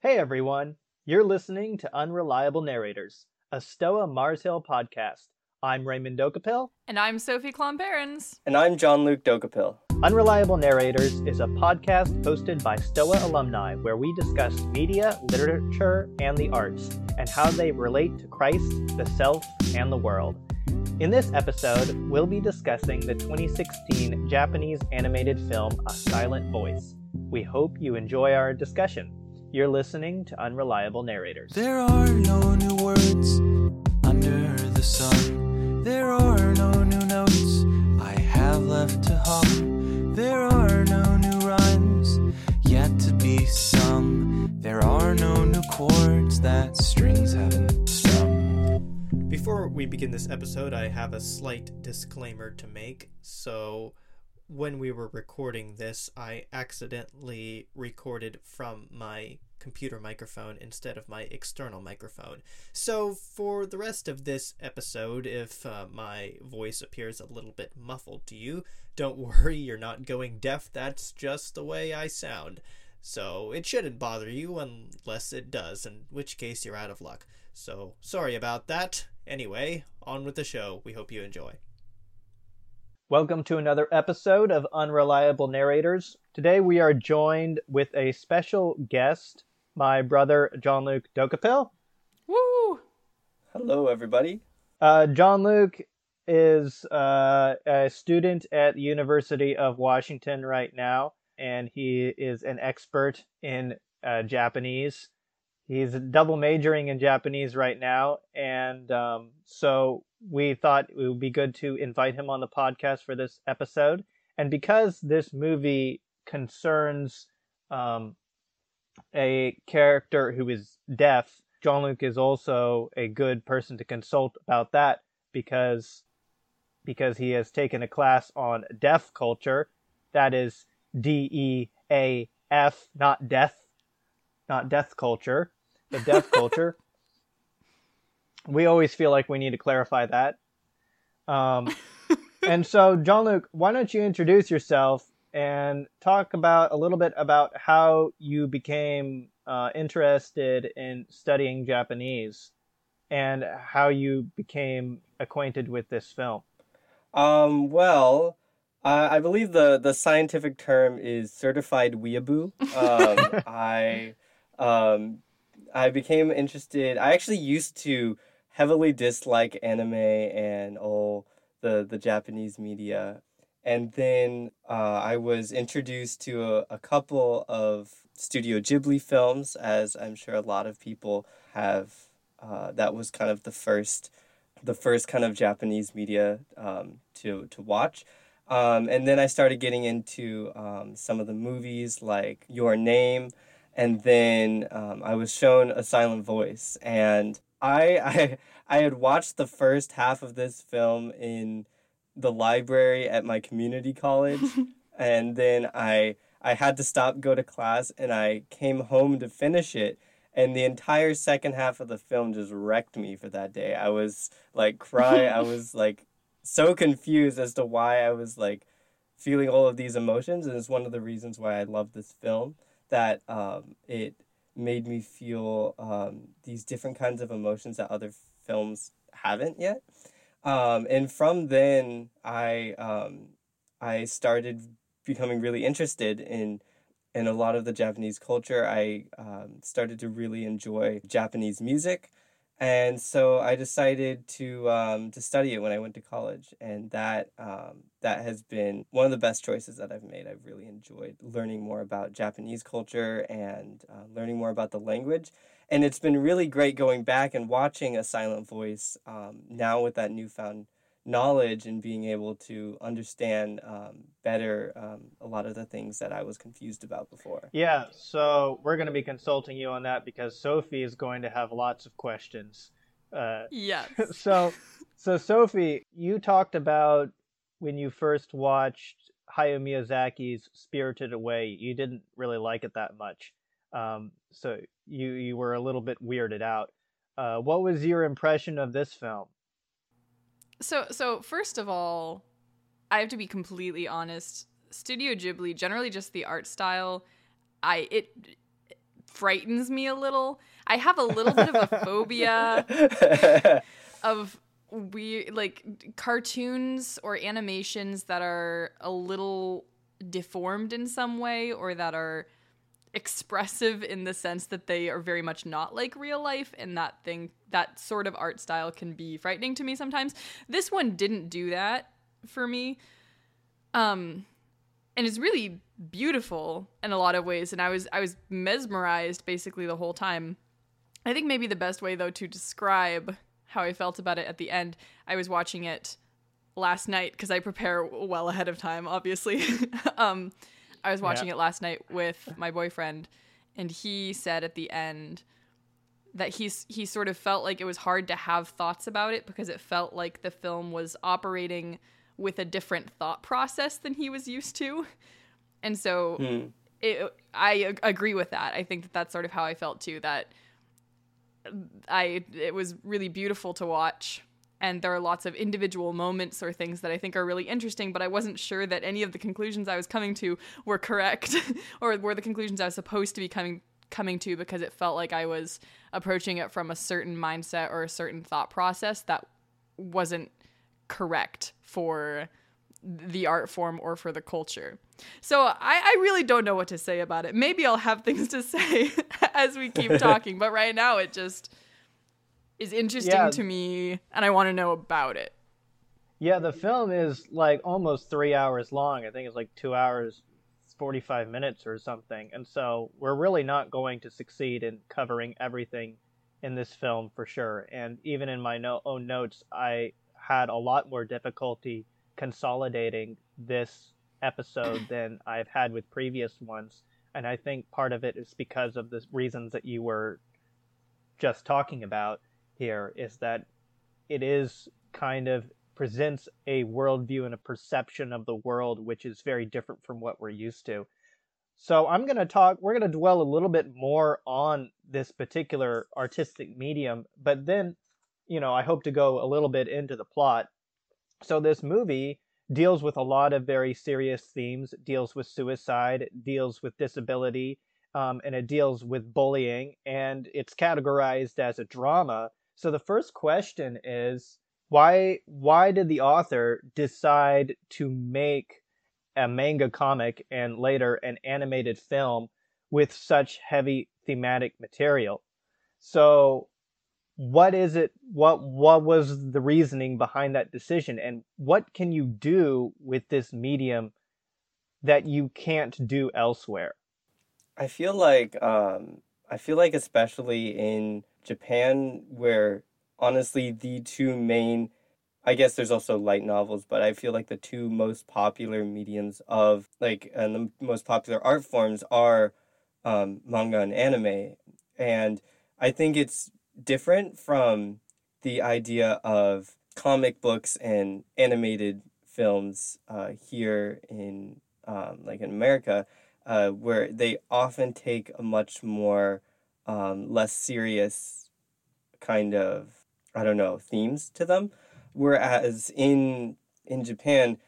Hey everyone, you're listening to Unreliable Narrators, a Stoa Mars Hill podcast. I'm Raymond Dokupil. And I'm Sophie Klomperens. And I'm John Luke Dokupil. Unreliable Narrators is a podcast hosted by Stoa alumni where we discuss media, literature, and the arts, and how they relate to Christ, the self, and the world. In this episode, we'll be discussing the 2016 Japanese animated film A Silent Voice. We hope you enjoy our discussion. You're listening to Unreliable Narrators. There are no new words under the sun. There are no new notes I have left to hum. There are no new rhymes yet to be sung. There are no new chords that strings haven't strung. Before we begin this episode, I have a slight disclaimer to make. So, when we were recording this, I accidentally recorded from my computer microphone instead of my external microphone. So, for the rest of this episode, if uh, my voice appears a little bit muffled to you, don't worry, you're not going deaf. That's just the way I sound. So, it shouldn't bother you unless it does, in which case you're out of luck. So, sorry about that. Anyway, on with the show. We hope you enjoy. Welcome to another episode of Unreliable Narrators. Today we are joined with a special guest, my brother John Luke Dokupil. Woo! Hello, everybody. Uh, John Luke is uh, a student at the University of Washington right now, and he is an expert in uh, Japanese. He's double majoring in Japanese right now, and um, so we thought it would be good to invite him on the podcast for this episode. And because this movie concerns um, a character who is deaf, John Luke is also a good person to consult about that because because he has taken a class on deaf culture. That is D E A F, not death, not death culture, the deaf culture. We always feel like we need to clarify that. Um, and so, John Luke, why don't you introduce yourself and talk about a little bit about how you became uh, interested in studying Japanese and how you became acquainted with this film. Um, well, uh, I believe the, the scientific term is certified weeaboo. Um, I um, I became interested. I actually used to heavily dislike anime and all the the Japanese media and then uh, I was introduced to a, a couple of Studio Ghibli films, as I'm sure a lot of people have. Uh, that was kind of the first, the first kind of Japanese media um, to to watch. Um, and then I started getting into um, some of the movies like Your Name, and then um, I was shown A Silent Voice, and I I I had watched the first half of this film in the library at my community college and then I I had to stop go to class and I came home to finish it and the entire second half of the film just wrecked me for that day. I was like crying. I was like so confused as to why I was like feeling all of these emotions and it's one of the reasons why I love this film that um, it made me feel um, these different kinds of emotions that other films haven't yet. Um, and from then, I um, I started becoming really interested in in a lot of the Japanese culture. I um, started to really enjoy Japanese music, and so I decided to um, to study it when I went to college, and that um, that has been one of the best choices that I've made. I've really enjoyed learning more about Japanese culture and uh, learning more about the language and it's been really great going back and watching a silent voice um, now with that newfound knowledge and being able to understand um, better um, a lot of the things that I was confused about before. Yeah, so we're going to be consulting you on that because Sophie is going to have lots of questions. Uh, yes. so, so Sophie, you talked about when you first watched Hayao Miyazaki's Spirited Away, you didn't really like it that much. Um, so you you were a little bit weirded out. Uh, what was your impression of this film? So so first of all, I have to be completely honest. Studio Ghibli, generally just the art style, I it frightens me a little. I have a little bit of a phobia of we like cartoons or animations that are a little deformed in some way or that are expressive in the sense that they are very much not like real life and that thing that sort of art style can be frightening to me sometimes. This one didn't do that for me um and it's really beautiful in a lot of ways and i was i was mesmerized basically the whole time. I think maybe the best way though to describe how i felt about it at the end i was watching it last night because i prepare well ahead of time obviously. Um i was watching Yeah. it last night with my boyfriend and he said at the end that he's he sort of felt like it was hard to have thoughts about it because it felt like the film was operating with a different thought process than he was used to and so Hmm. it, I agree with that. I think that that's sort of how I felt too. That I it was really beautiful to watch, and there are lots of individual moments or things that I think are really interesting. But I wasn't sure that any of the conclusions I was coming to were correct, or were the conclusions I was supposed to be coming coming to because it felt like I was approaching it from a certain mindset or a certain thought process that wasn't correct for the art form or for the culture. So I, I really don't know what to say about it. Maybe I'll have things to say as we keep talking, but right now it just is interesting Yeah. to me and I want to know about it. Yeah, the film is like almost three hours long. I think it's like two hours, 45 minutes or something. And so we're really not going to succeed in covering everything in this film for sure. And even in my no- own notes, I had a lot more difficulty consolidating this episode than I've had with previous ones. And I think part of it is because of the reasons that you were just talking about here is that it is kind of presents a worldview and a perception of the world which is very different from what we're used to. So I'm going to talk, we're going to dwell a little bit more on this particular artistic medium, but then, you know, I hope to go a little bit into the plot. So this movie deals with a lot of very serious themes, it deals with suicide, deals with disability, um, and it deals with bullying, and it's categorized as a drama. So the first question is, why why did the author decide to make a manga comic and later an animated film with such heavy thematic material? So what is it what what was the reasoning behind that decision? And what can you do with this medium that you can't do elsewhere? I feel like um, I feel like especially in Japan, where honestly the two main, I guess there's also light novels, but I feel like the two most popular mediums of like and the most popular art forms are um, manga and anime, and I think it's different from the idea of comic books and animated films uh, here in um, like in America uh, where they often take a much more um, less serious kind of I don't know themes to them, whereas in in Japan,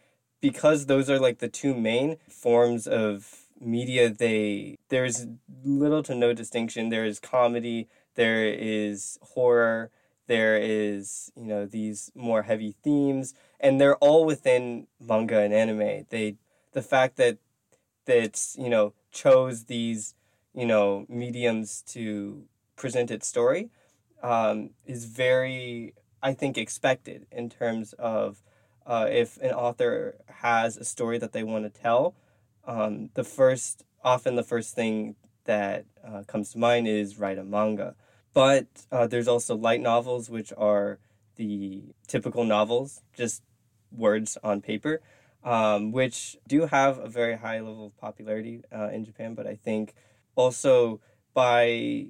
because those are like the two main forms of media, they there's little to no distinction. There is comedy, there is horror, there is you know these more heavy themes, and they're all within manga and anime. They the fact that that you know chose these you know mediums to present its story um, is very I think expected in terms of uh, if an author has a story that they want to tell. Um, the first often the first thing that uh, comes to mind is write a manga, but uh, there's also light novels which are the typical novels, just words on paper um, which do have a very high level of popularity uh, in Japan. But I think also by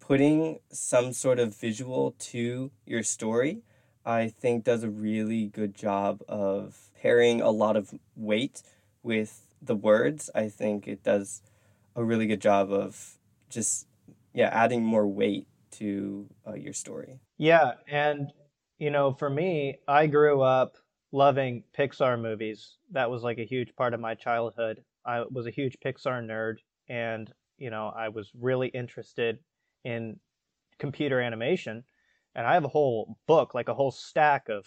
putting some sort of visual to your story, I think does a really good job of pairing a lot of weight with the words. I think it does a really good job of just yeah adding more weight to uh, your story. Yeah, and you know, for me, I grew up loving Pixar movies. That was like a huge part of my childhood. I was a huge Pixar nerd, and you know, I was really interested in computer animation, and I have a whole book, like a whole stack of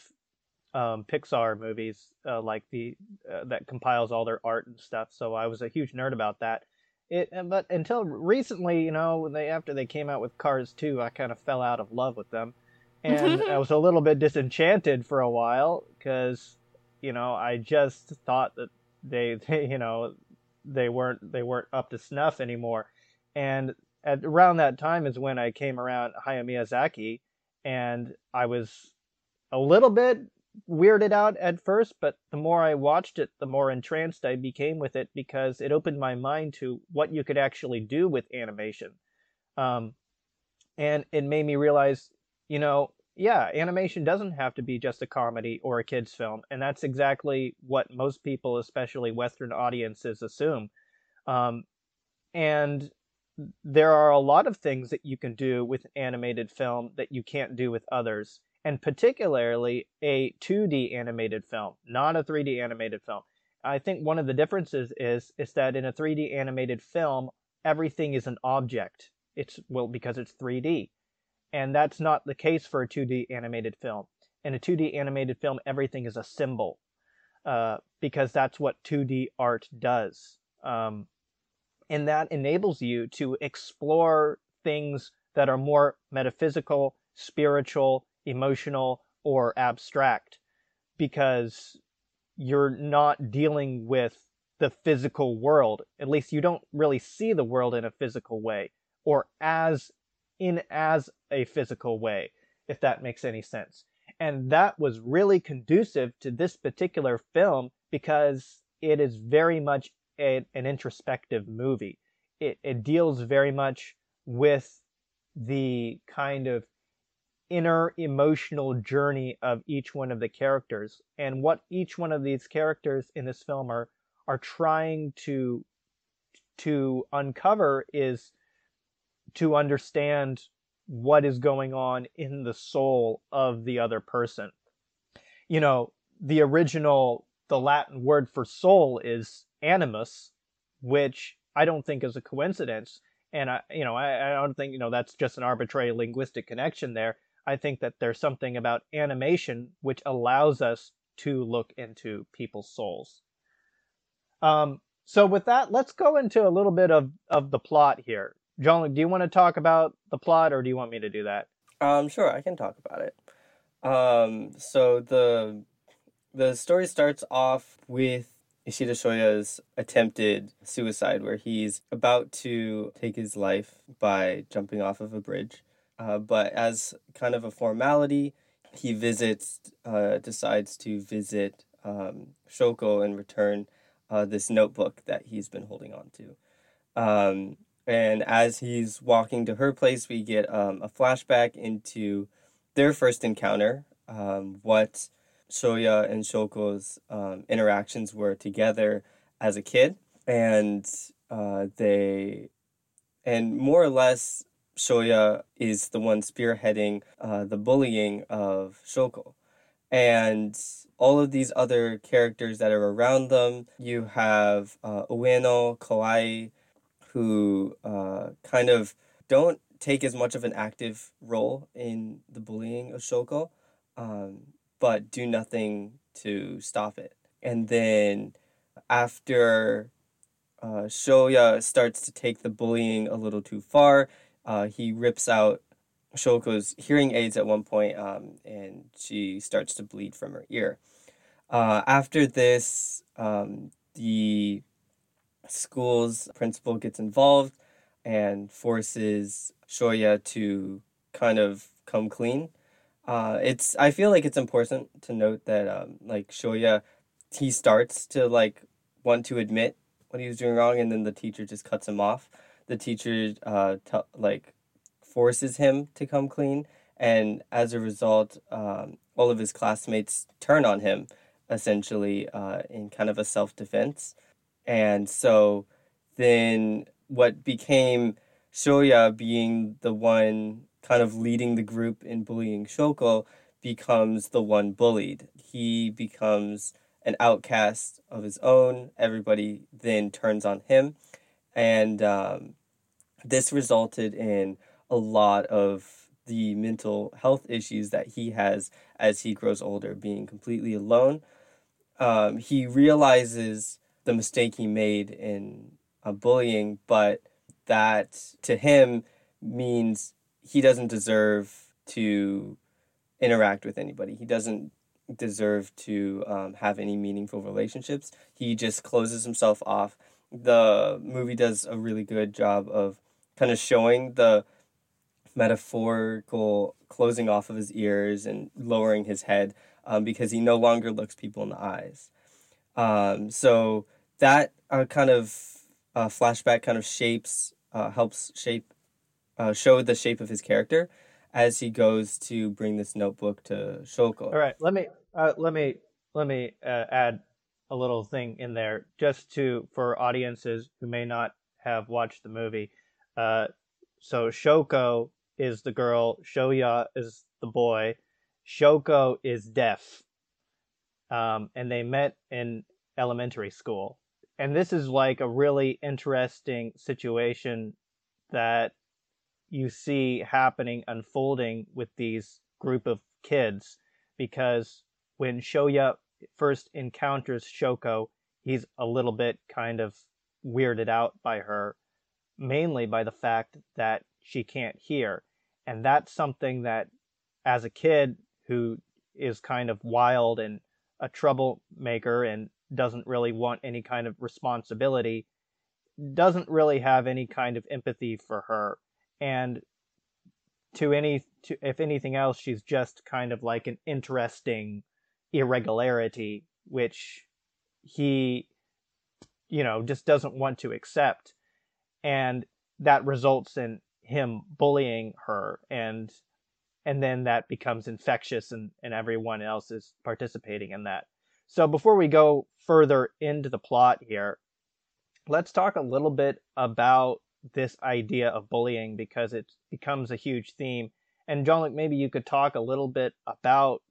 um, Pixar movies, uh, like the uh, that compiles all their art and stuff. So I was a huge nerd about that. It, but until recently, you know, they after they came out with Cars 2, I kind of fell out of love with them, and I was a little bit disenchanted for a while because, you know, I just thought that they, they, you know, they weren't they weren't up to snuff anymore, and at around that time is when I came around Hayao Miyazaki, and I was a little bit weirded out at first, but the more I watched it, the more entranced I became with it because it opened my mind to what you could actually do with animation. Um, and it made me realize, you know, yeah, animation doesn't have to be just a comedy or a kid's film. And that's exactly what most people, especially Western audiences, assume. Um, and there are a lot of things that you can do with animated film that you can't do with others and particularly a 2D animated film, not a 3D animated film. I think one of the differences is is that in a 3D animated film, everything is an object. It's well because it's 3D. And that's not the case for a 2D animated film. In a 2D animated film, everything is a symbol. Uh, because that's what 2D art does. Um, and that enables you to explore things that are more metaphysical, spiritual, emotional or abstract because you're not dealing with the physical world. At least you don't really see the world in a physical way or as in as a physical way, if that makes any sense. And that was really conducive to this particular film because it is very much a, an introspective movie. It, it deals very much with the kind of inner emotional journey of each one of the characters and what each one of these characters in this film are are trying to to uncover is to understand what is going on in the soul of the other person you know the original the latin word for soul is animus which i don't think is a coincidence and i you know I, I don't think you know that's just an arbitrary linguistic connection there I think that there's something about animation which allows us to look into people's souls. Um, so with that, let's go into a little bit of, of the plot here. John, do you want to talk about the plot or do you want me to do that? Um, sure, I can talk about it. Um, so the the story starts off with Ishida Shoya's attempted suicide, where he's about to take his life by jumping off of a bridge. Uh, but as kind of a formality, he visits, uh, decides to visit um, Shoko and return uh, this notebook that he's been holding on to. Um, and as he's walking to her place, we get um, a flashback into their first encounter, um, what Shoya and Shoko's um, interactions were together as a kid. And uh, they, and more or less, Shoya is the one spearheading uh, the bullying of Shoko. And all of these other characters that are around them, you have uh, Ueno, Kawai, who uh, kind of don't take as much of an active role in the bullying of Shoko, um, but do nothing to stop it. And then after uh, Shoya starts to take the bullying a little too far, uh, he rips out Shoko's hearing aids at one point, um, and she starts to bleed from her ear. Uh, after this, um, the school's principal gets involved and forces Shoya to kind of come clean. Uh, it's I feel like it's important to note that um, like Shoya, he starts to like want to admit what he was doing wrong, and then the teacher just cuts him off the teacher uh t- like forces him to come clean and as a result um, all of his classmates turn on him essentially uh, in kind of a self-defense and so then what became shoya being the one kind of leading the group in bullying shoko becomes the one bullied. He becomes an outcast of his own. Everybody then turns on him. And um, this resulted in a lot of the mental health issues that he has as he grows older, being completely alone. Um, he realizes the mistake he made in uh, bullying, but that to him means he doesn't deserve to interact with anybody. He doesn't deserve to um, have any meaningful relationships. He just closes himself off. The movie does a really good job of kind of showing the metaphorical closing off of his ears and lowering his head um, because he no longer looks people in the eyes. Um, so that uh, kind of uh, flashback kind of shapes, uh, helps shape, uh, show the shape of his character as he goes to bring this notebook to Shoko. All right, let me uh, let me let me uh, add a little thing in there just to for audiences who may not have watched the movie. So Shoko is the girl, Shoya is the boy, Shoko is deaf, um, and they met in elementary school. And this is like a really interesting situation that you see happening unfolding with these group of kids because when Shoya first encounters Shoko, he's a little bit kind of weirded out by her, mainly by the fact that she can't hear. And that's something that, as a kid who is kind of wild and a troublemaker and doesn't really want any kind of responsibility, doesn't really have any kind of empathy for her. And to any, to, if anything else, she's just kind of like an interesting irregularity, which he, you know, just doesn't want to accept. And that results in him bullying her and and then that becomes infectious and, and everyone else is participating in that. So before we go further into the plot here, let's talk a little bit about this idea of bullying because it becomes a huge theme. And John Luke, maybe you could talk a little bit about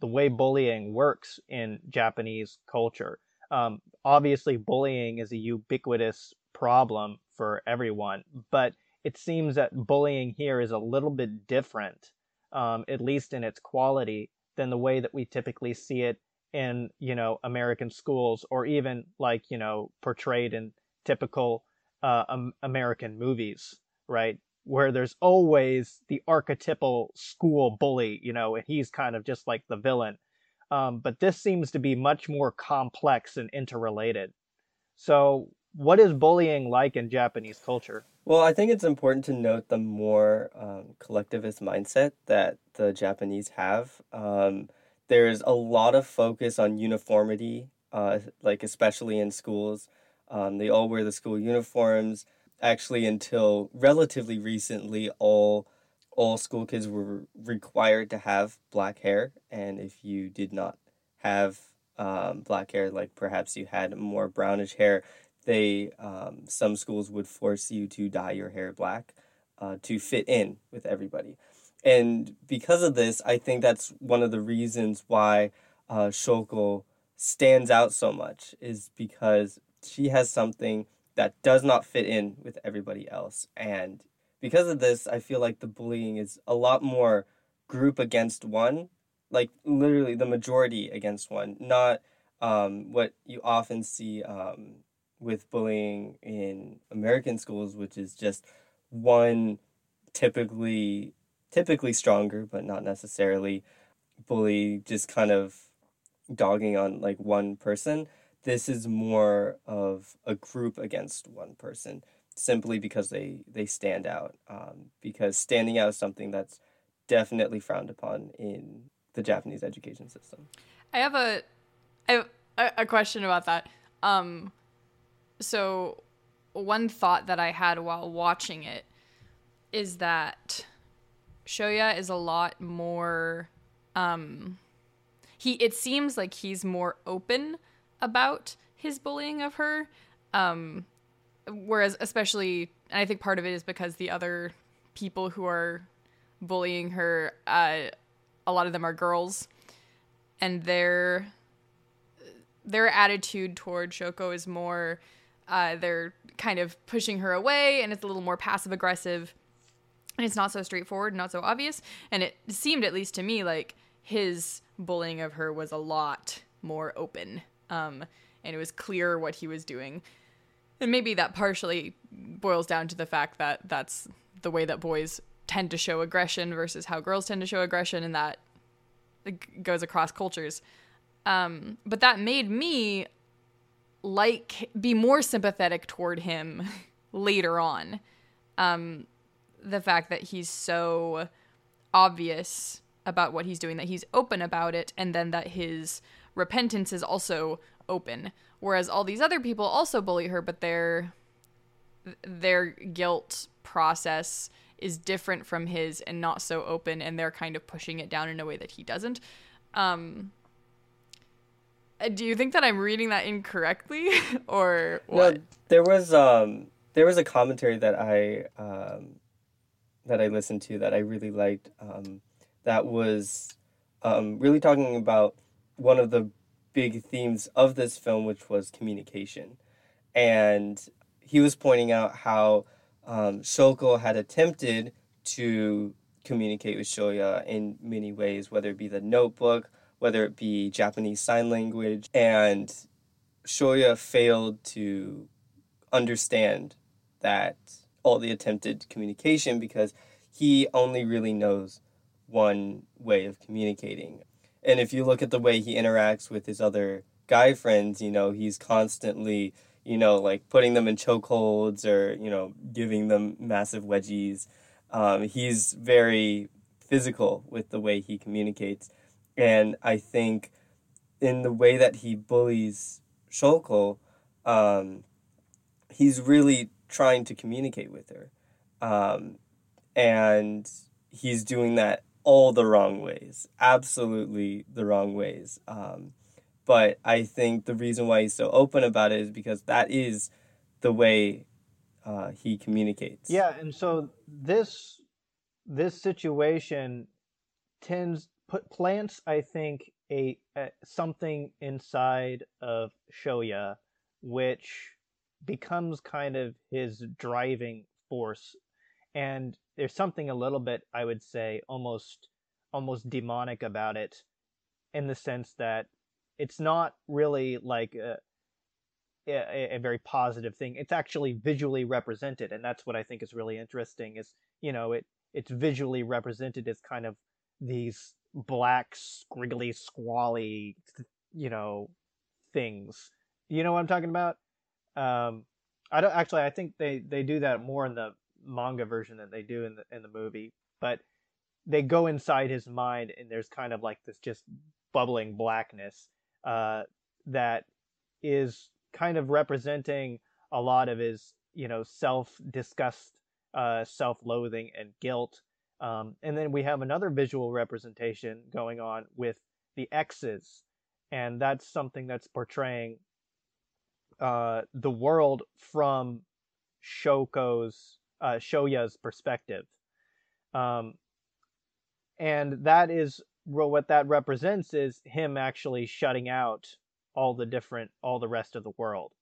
the way bullying works in Japanese culture. Um, obviously, bullying is a ubiquitous problem for everyone, but it seems that bullying here is a little bit different, um, at least in its quality, than the way that we typically see it in you know American schools or even like you know portrayed in typical uh, um, American movies, right? Where there's always the archetypal school bully, you know, and he's kind of just like the villain. Um, but this seems to be much more complex and interrelated. So, what is bullying like in Japanese culture? Well, I think it's important to note the more um, collectivist mindset that the Japanese have. Um, there's a lot of focus on uniformity, uh, like especially in schools. Um, they all wear the school uniforms. Actually, until relatively recently, all all school kids were required to have black hair, and if you did not have um, black hair, like perhaps you had more brownish hair, they um, some schools would force you to dye your hair black uh, to fit in with everybody and because of this i think that's one of the reasons why uh, shoko stands out so much is because she has something that does not fit in with everybody else. And because of this i feel like the bullying is a lot more group against one like literally the majority against one not um, what you often see um, with bullying in American schools, which is just one typically typically stronger, but not necessarily bully just kind of dogging on like one person. This is more of a group against one person simply because they they stand out. Um, because standing out is something that's definitely frowned upon in the Japanese education system. I have a I have a, a question about that. Um, so one thought that I had while watching it is that Shoya is a lot more um he it seems like he's more open about his bullying of her um whereas especially and I think part of it is because the other people who are bullying her uh a lot of them are girls and their their attitude toward Shoko is more uh, they're kind of pushing her away, and it's a little more passive aggressive, and it's not so straightforward, not so obvious. And it seemed, at least to me, like his bullying of her was a lot more open, um, and it was clear what he was doing. And maybe that partially boils down to the fact that that's the way that boys tend to show aggression versus how girls tend to show aggression, and that goes across cultures. Um, but that made me like be more sympathetic toward him later on. Um, the fact that he's so obvious about what he's doing, that he's open about it, and then that his repentance is also open. Whereas all these other people also bully her, but their their guilt process is different from his and not so open, and they're kind of pushing it down in a way that he doesn't. Um, uh, do you think that I'm reading that incorrectly, or what? No, there was um there was a commentary that I um that I listened to that I really liked. Um, that was um really talking about one of the big themes of this film, which was communication, and he was pointing out how um, Shoko had attempted to communicate with Shoya in many ways, whether it be the notebook, whether it be Japanese Sign Language, and Shoya failed to understand that all the attempted communication because he only really knows one way of communicating. And if you look at the way he interacts with his other guy friends, you know, he's constantly, you know, like putting them in chokeholds or, you know, giving them massive wedgies. Um, he's very physical with the way he communicates. And I think in the way that he bullies Shoko, um, he's really trying to communicate with her. Um, and he's doing that all the wrong ways, absolutely the wrong ways. Um, but I think the reason why he's so open about it is because that is the way uh, he communicates. Yeah, and so this this situation tends put plants I think a, a something inside of Shoya which becomes kind of his driving force and there's something a little bit I would say almost almost demonic about it in the sense that it's not really like a, a, a, very positive thing. It's actually visually represented, and that's what I think is really interesting. Is you know it it's visually represented as kind of these black, scriggly, squally, you know, things. You know what I'm talking about? Um, I don't actually. I think they they do that more in the manga version than they do in the in the movie. But they go inside his mind, and there's kind of like this just bubbling blackness uh, that is kind of representing a lot of his you know self disgust, uh, self loathing, and guilt um, and then we have another visual representation going on with the X's, and that's something that's portraying uh, the world from Shoko's uh, Shoya's perspective, um, and that is what that represents is him actually shutting out all the different all the rest of the world.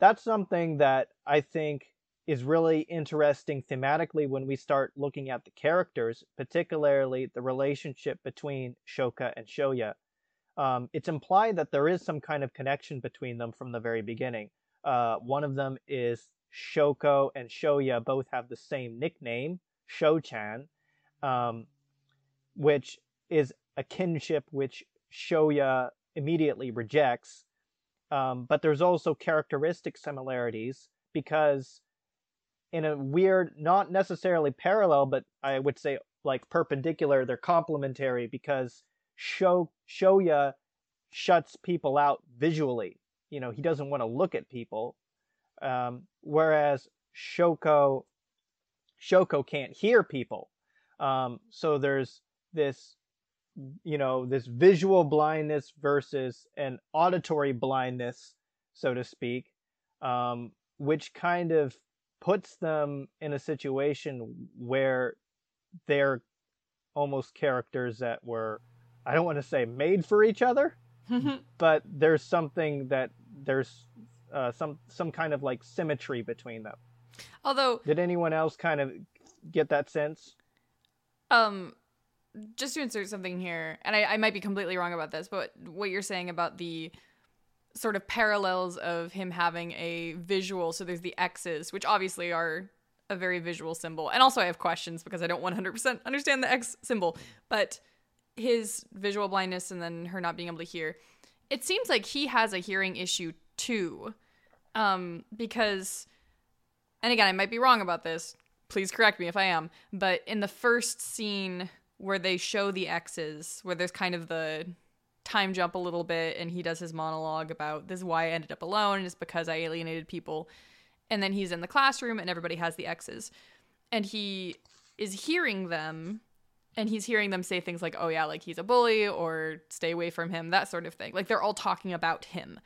That's something that I think is really interesting thematically when we start looking at the characters, particularly the relationship between Shoko and Shoya. Um, it's implied that there is some kind of connection between them from the very beginning. Uh, one of them is Shoko and Shoya both have the same nickname, Shochan, um, which is a kinship which Shoya immediately rejects. Um, but there's also characteristic similarities because in a weird, not necessarily parallel, but I would say like perpendicular. They're complementary because Sho Shoya shuts people out visually. You know, he doesn't want to look at people, um, whereas Shoko Shoko can't hear people. Um, so there's this, you know, this visual blindness versus an auditory blindness, so to speak, um, which kind of puts them in a situation where they're almost characters that were I don't want to say made for each other, but there's something that there's uh, some some kind of like symmetry between them. Although, Did anyone else kind of get that sense? um, just to insert something here, and I, I might be completely wrong about this, but what you're saying about the sort of parallels of him having a visual, so there's the X's, which obviously are a very visual symbol. And also, I have questions because I don't 100% understand the X symbol, but his visual blindness and then her not being able to hear, it seems like he has a hearing issue too. Um, because, and again, I might be wrong about this. Please correct me if I am. But in the first scene where they show the X's, where there's kind of the time jump a little bit, and he does his monologue about this is why I ended up alone, and it's because I alienated people. And then he's in the classroom, and everybody has the X's. And he is hearing them, and he's hearing them say things like, oh, yeah, like he's a bully, or stay away from him, that sort of thing. Like they're all talking about him.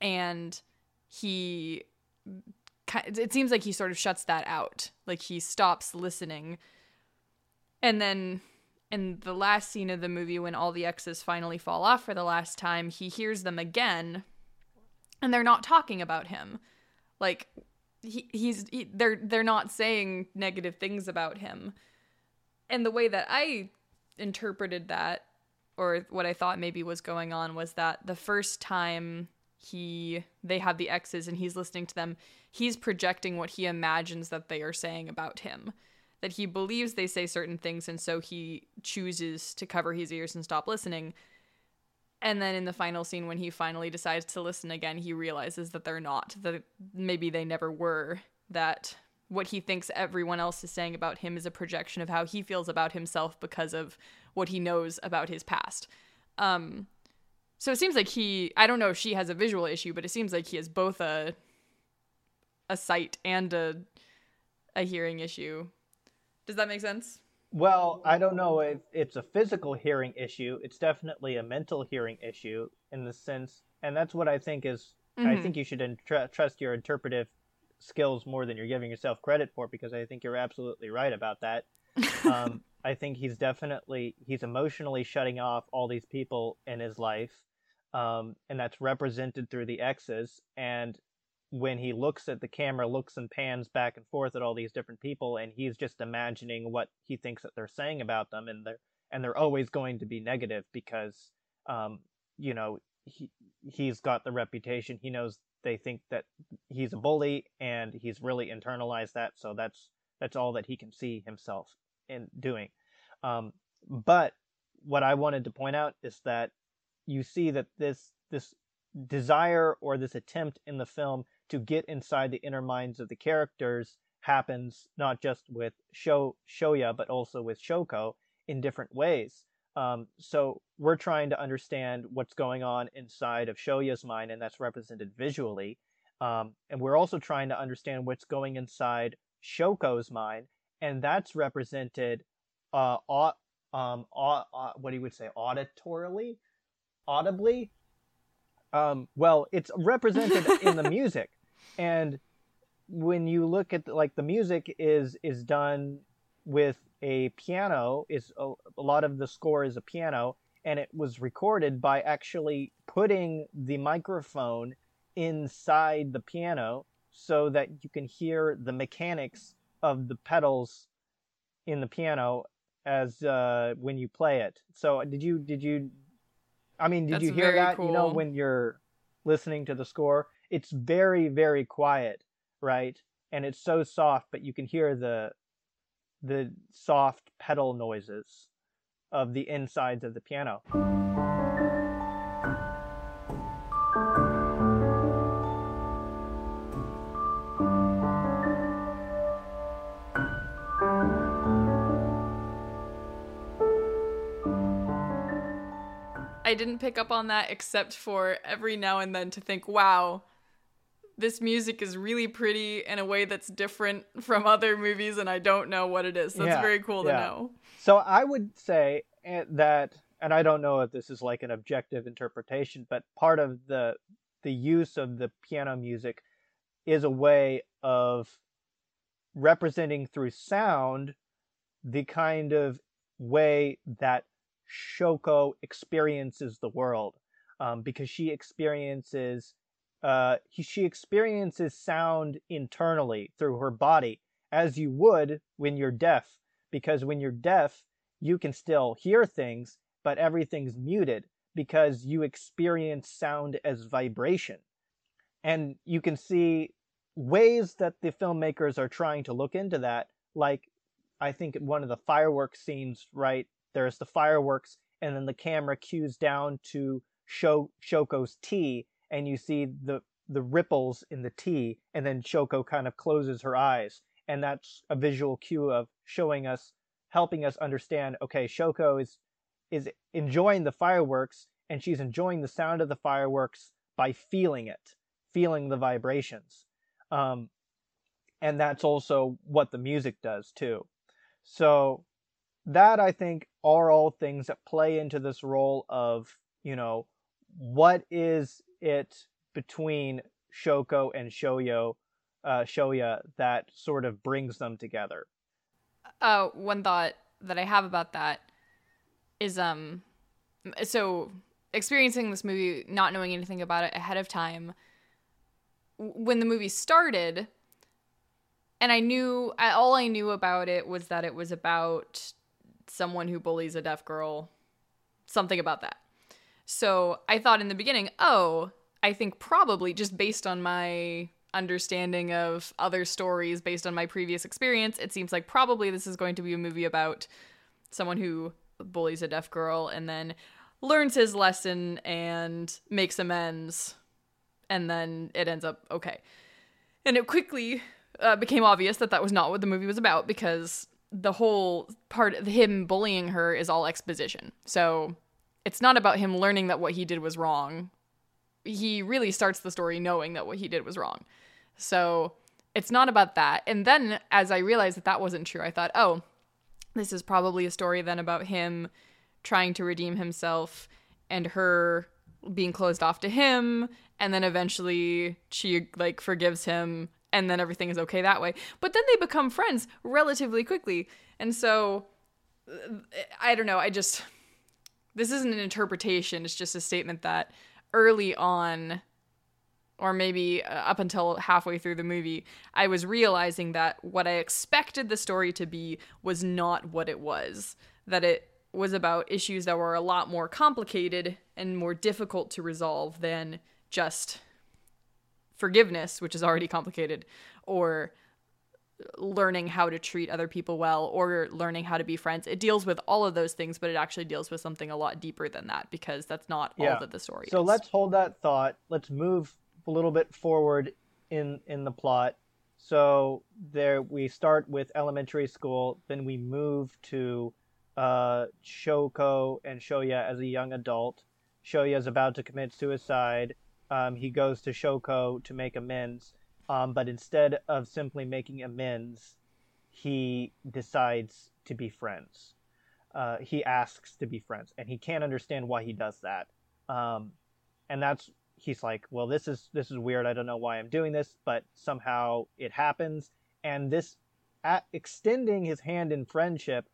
And he it seems like he sort of shuts that out. Like he stops listening. And then in the last scene of the movie, when all the exes finally fall off for the last time, he hears them again, and they're not talking about him. Like he, he's he, they're they're not saying negative things about him. And the way that I interpreted that, or what I thought maybe was going on, was that the first time he they have the X's and he's listening to them, he's projecting what he imagines that they are saying about him. That he believes they say certain things and so he chooses to cover his ears and stop listening. And then in the final scene when he finally decides to listen again, he realizes that they're not, that maybe they never were, that what he thinks everyone else is saying about him is a projection of how he feels about himself because of what he knows about his past. Um, so it seems like he I don't know if she has a visual issue, but it seems like he has both a a sight and a a hearing issue. Does that make sense? Well, I don't know if it's a physical hearing issue. It's definitely a mental hearing issue in the sense, and that's what I think is. I Mhm. think you should entr- trust your interpretive skills more than you're giving yourself credit for, because I think you're absolutely right about that. um, I think he's definitely he's emotionally shutting off all these people in his life, um, and that's represented through the X's. And when he looks at the camera, looks and pans back and forth at all these different people, and he's just imagining what he thinks that they're saying about them, and they're and they're always going to be negative because, um, you know, he he's got the reputation. He knows they think that he's a bully, and he's really internalized that. So that's that's all that he can see himself in doing. Um, but what I wanted to point out is that you see that this this desire or this attempt in the film to get inside the inner minds of the characters happens not just with Sho Shoya but also with Shoko in different ways. Um, so we're trying to understand what's going on inside of Shoya's mind, and that's represented visually. Um, and we're also trying to understand what's going inside Shoko's mind, and that's represented uh, au- um, au- what he would say auditorily, audibly. Um, well, it's represented in the music, and when you look at like the music is is done with a piano is a, a lot of the score is a piano and it was recorded by actually putting the microphone inside the piano so that you can hear the mechanics of the pedals in the piano as uh, when you play it. So did you did you I mean did That's you hear that? You know when you're listening to the score, it's very very quiet, right? And it's so soft but you can hear the the soft pedal noises of the insides of the piano. I didn't pick up on that except for every now and then to think, wow, this music is really pretty in a way that's different from other movies, and I don't know what it is. That's Yeah, very cool to know. So I would say eh, that, and I don't know if this is like an objective interpretation, but part of the the use of the piano music is a way of representing through sound the kind of way that Shoko experiences the world, um, because she experiences uh, he, she experiences sound internally through her body, as you would when you're deaf. Because when you're deaf, you can still hear things, but everything's muted because you experience sound as vibration. And you can see ways that the filmmakers are trying to look into that. Like, I think one of the fireworks scenes, right? There's the fireworks, and then the camera cues down to Sho- Shoko's tea, and you see the the ripples in the tea, and then Shoko kind of closes her eyes, and that's a visual cue of showing us, helping us understand. Okay, Shoko is is enjoying the fireworks, and she's enjoying the sound of the fireworks by feeling it, feeling the vibrations, um, and that's also what the music does too. So that I think are all things that play into this role of you know what is it between Shoko and Shoyo, uh, Shoya that sort of brings them together? Uh, one thought that I have about that is um, so experiencing this movie, not knowing anything about it ahead of time. When the movie started, and I knew all I knew about it was that it was about someone who bullies a deaf girl, something about that. So I thought in the beginning, oh, I think probably just based on my understanding of other stories, based on my previous experience, it seems like probably this is going to be a movie about someone who bullies a deaf girl and then learns his lesson and makes amends, and then it ends up okay. And it quickly uh, became obvious that that was not what the movie was about because the whole part of him bullying her is all exposition. So it's not about him learning that what he did was wrong. He really starts the story knowing that what he did was wrong. So it's not about that. And then as I realized that that wasn't true, I thought, oh, this is probably a story then about him trying to redeem himself and her being closed off to him and then eventually she like forgives him and then everything is okay that way. But then they become friends relatively quickly. And so I don't know, I just this isn't an interpretation, it's just a statement that early on or maybe uh, up until halfway through the movie, I was realizing that what I expected the story to be was not what it was. That it was about issues that were a lot more complicated and more difficult to resolve than just forgiveness, which is already complicated, or learning how to treat other people well or learning how to be friends. It deals with all of those things, but it actually deals with something a lot deeper than that because that's not Yeah. all that the story So is. let's hold that thought. Let's move a little bit forward in in the plot. So there we start with elementary school, then we move to uh, Shoko and Shoya as a young adult. Shoya is about to commit suicide. Um, he goes to Shoko to make amends, um, but instead of simply making amends, he decides to be friends. Uh, he asks to be friends, and he can't understand why he does that. Um, and that's he's like, well, this is this is weird. I don't know why I'm doing this, but somehow it happens. And this at extending his hand in friendship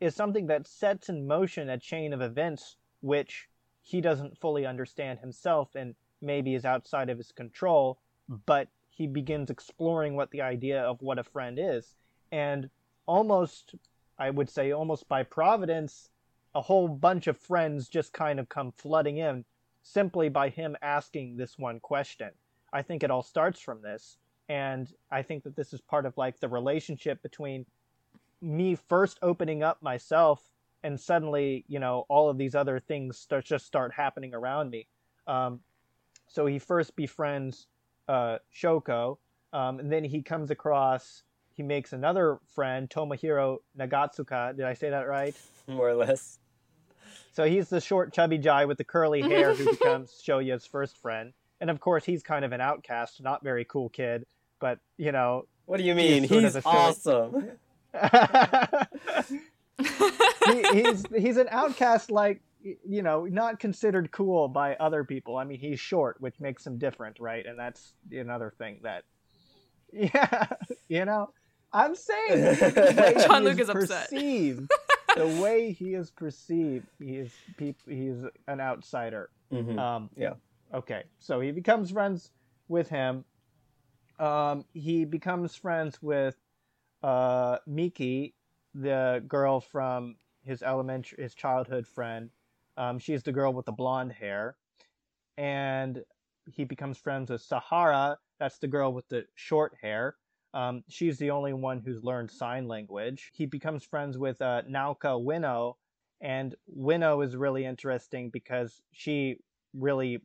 is something that sets in motion a chain of events which he doesn't fully understand himself and maybe is outside of his control. But he begins exploring what the idea of what a friend is, and almost, I would say, almost by providence, a whole bunch of friends just kind of come flooding in simply by him asking this one question. I think it all starts from this. And I think that this is part of like the relationship between me first opening up myself and suddenly, you know, all of these other things start just start happening around me. Um, so he first befriends uh, Shoko, um, and then he comes across, he makes another friend, Tomohiro Nagatsuka. Did I say that right? more or less. So he's the short, chubby guy with the curly hair who becomes Shoya's first friend. And of course, he's kind of an outcast, not very cool kid, but you know. What do you mean? sort of He's awesome. he, he's he's an outcast, like y- you know, not considered cool by other people. I mean, he's short, which makes him different, right? And that's another thing that, yeah, you know, I'm saying the way John he Luke is upset. perceived, the way he is perceived, he is peop- he's an outsider. Mhm. Um, Yeah. Okay, so he becomes friends with him, um, he becomes friends with uh, Miki, the girl from his elementary, his childhood friend. Um, she's the girl with the blonde hair, and he becomes friends with Sahara. That's the girl with the short hair. Um, she's the only one who's learned sign language. He becomes friends with uh, Naoka Ueno, and Ueno is really interesting because she really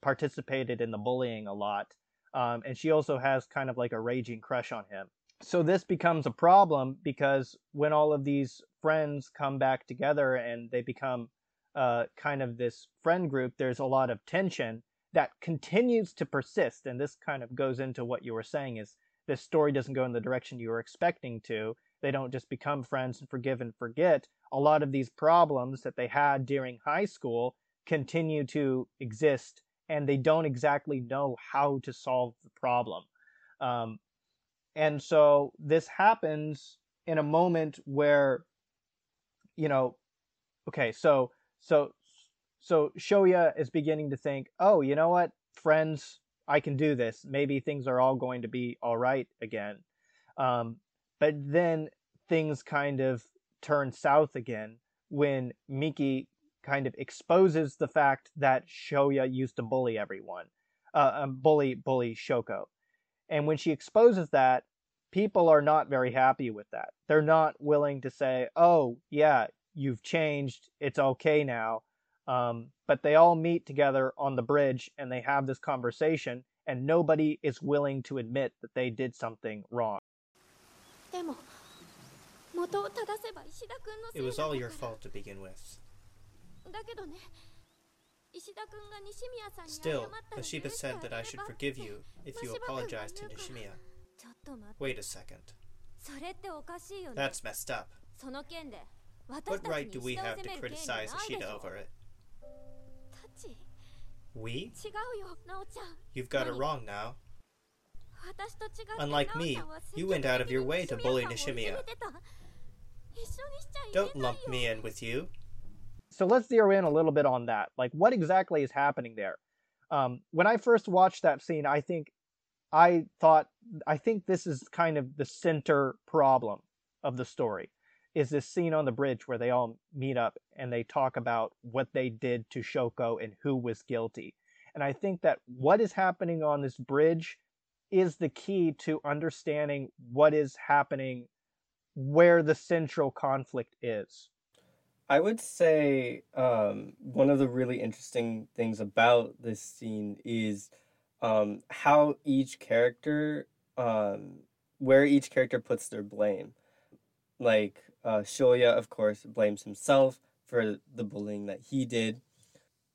participated in the bullying a lot. Um, and she also has kind of like a raging crush on him. So this becomes a problem because when all of these friends come back together and they become uh, kind of this friend group, there's a lot of tension that continues to persist. And this kind of goes into what you were saying is this story doesn't go in the direction you were expecting to. They don't just become friends and forgive and forget. A lot of these problems that they had during high school continue to exist and they don't exactly know how to solve the problem. Um, and so this happens in a moment where, you know, okay, so so so Shoya is beginning to think, oh, you know what, friends, I can do this. Maybe things are all going to be all right again. Um, but then things kind of turn south again when Miki kind of exposes the fact that Shoya used to bully everyone, uh, um, bully bully Shoko, and when she exposes that, people are not very happy with that. They're not willing to say, "Oh, yeah, you've changed. It's okay now. Um, but they all meet together on the bridge and they have this conversation, and nobody is willing to admit that they did something wrong. It was all your fault to begin with. Still, Ashiba said that I should forgive you if you apologize to Nishimiya. Wait a second. That's messed up. What right do we have to criticize Ishida over it? We? You've got it wrong now. Unlike me, you went out of your way to bully Nishimiya. Don't lump me in with you. So let's zero in a little bit on that. Like, what exactly is happening there? Um, when I first watched that scene, I think I thought, I think this is kind of the center problem of the story is this scene on the bridge where they all meet up and they talk about what they did to Shoko and who was guilty. And I think that what is happening on this bridge is the key to understanding what is happening where the central conflict is. I would say um, one of the really interesting things about this scene is um, how each character, um, where each character puts their blame. Like uh, Shoya, of course, blames himself for the bullying that he did,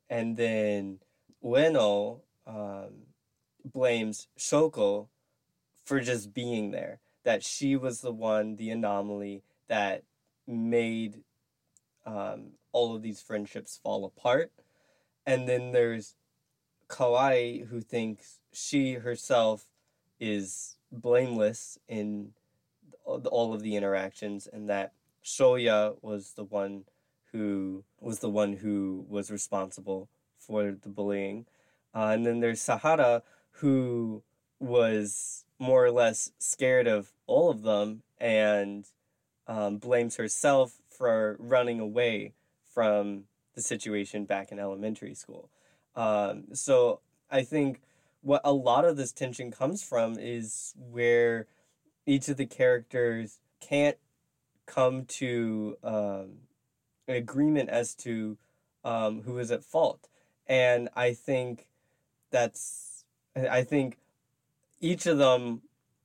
and then Ueno um, blames Shoko for just being there. That she was the one, the anomaly that made um, all of these friendships fall apart. And then there's Kawai, who thinks she herself is blameless in all all of the interactions, and that Shoya was the one who was the one who was responsible for the bullying. Uh, and then there's Sahara, who was more or less scared of all of them and um, blames herself for running away from the situation back in elementary school. Um, so I think what a lot of this tension comes from is where each of the characters can't come to um, an agreement as to um, who is at fault. And I think that's, I think each of them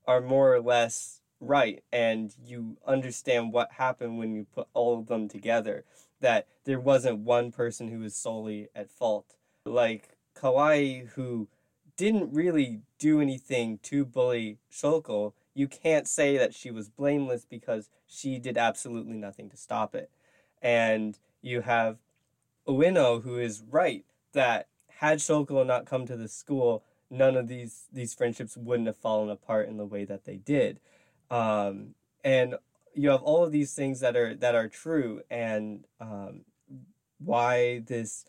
are more or less right and you understand what happened when you put all of them together that there wasn't one person who was solely at fault like kawai who didn't really do anything to bully shoko you can't say that she was blameless because she did absolutely nothing to stop it. And you have ueno who is right that had shoko not come to the school none of these these friendships wouldn't have fallen apart in the way that they did. Um, and you have all of these things that are that are true. And um, why this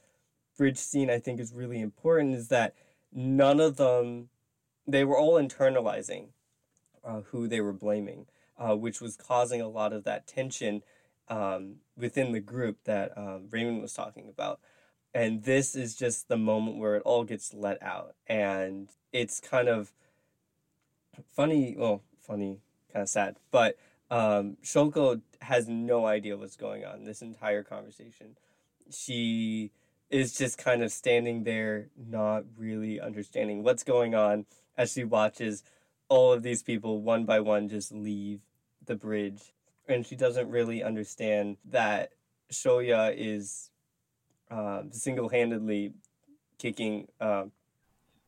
bridge scene i think is really important is that none of them they were all internalizing uh, who they were blaming, uh, which was causing a lot of that tension um, within the group that um, Raymond was talking about. And this is just the moment where it all gets let out. And it's kind of funny, well, funny, kind of sad, but um, Shoko has no idea what's going on this entire conversation. She is just kind of standing there, not really understanding what's going on as she watches all of these people one by one just leave the bridge. And she doesn't really understand that Shoya is um, single handedly kicking, um,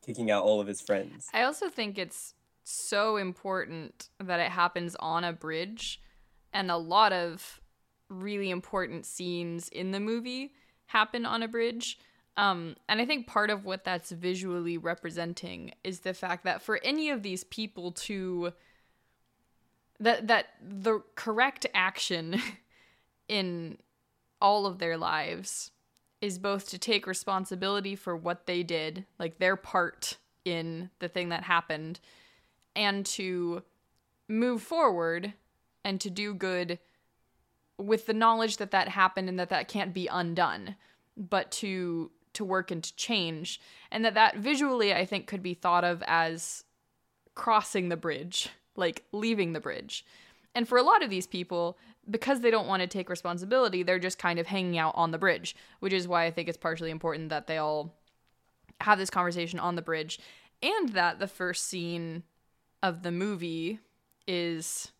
kicking out all of his friends. I also think it's so important that it happens on a bridge, and a lot of really important scenes in the movie happen on a bridge. Um, and I think part of what that's visually representing is the fact that for any of these people to that that the correct action in all of their lives is both to take responsibility for what they did, like their part in the thing that happened, and to move forward and to do good with the knowledge that that happened and that that can't be undone, but to to work and to change, and that that visually I think could be thought of as crossing the bridge, like leaving the bridge. And for a lot of these people, because they don't want to take responsibility, they're just kind of hanging out on the bridge, which is why I think it's partially important that they all have this conversation on the bridge and that the first scene of the movie is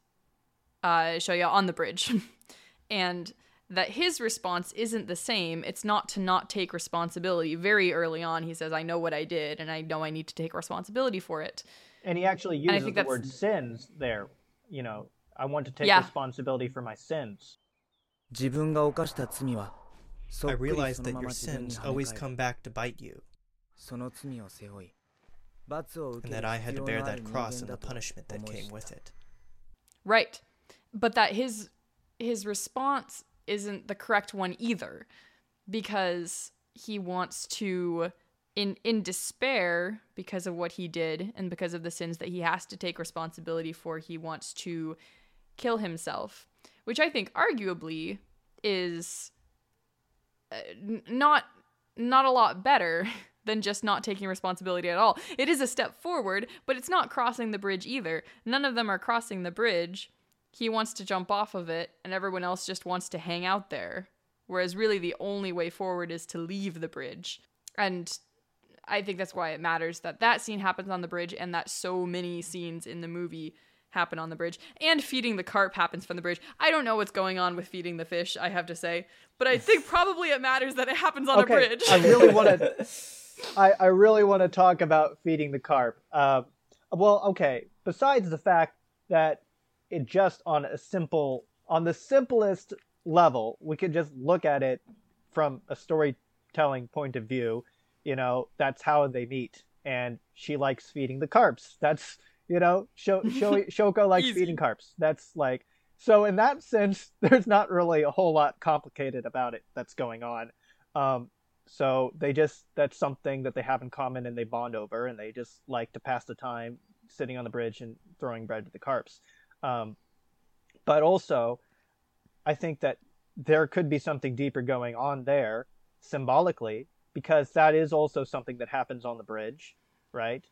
uh, Shoya on the bridge. and that his response isn't the same. It's not to not take responsibility. Very early on, he says, I know what I did and I know I need to take responsibility for it. And he actually uses the word sins there. You know, I want to take yeah. responsibility for my sins. I realize that your sins always come back to bite you, and that I had to bear that cross and the punishment that came with it. Right. But that his his response isn't the correct one either because he wants to in in despair because of what he did and because of the sins that he has to take responsibility for he wants to kill himself which i think arguably is uh, not not a lot better than just not taking responsibility at all. It is a step forward, but it's not crossing the bridge either. None of them are crossing the bridge. He wants to jump off of it, and everyone else just wants to hang out there. Whereas, really, the only way forward is to leave the bridge. And I think that's why it matters that that scene happens on the bridge and that so many scenes in the movie happen on the bridge. And feeding the carp happens from the bridge. I don't know what's going on with feeding the fish, I have to say. But I think probably it matters that it happens on okay, a bridge. I really want to. I, I really want to talk about feeding the carp. Uh, well, okay. Besides the fact that it just on a simple, on the simplest level, we could just look at it from a storytelling point of view. You know, that's how they meet, and she likes feeding the carps. That's you know, Sho- Sho- Shoko likes feeding carps. That's like so. In that sense, there's not really a whole lot complicated about it that's going on. Um, so they just that's something that they have in common and they bond over and they just like to pass the time sitting on the bridge and throwing bread to the carps. Um, but also, I think that there could be something deeper going on there symbolically because that is also something that happens on the bridge, right?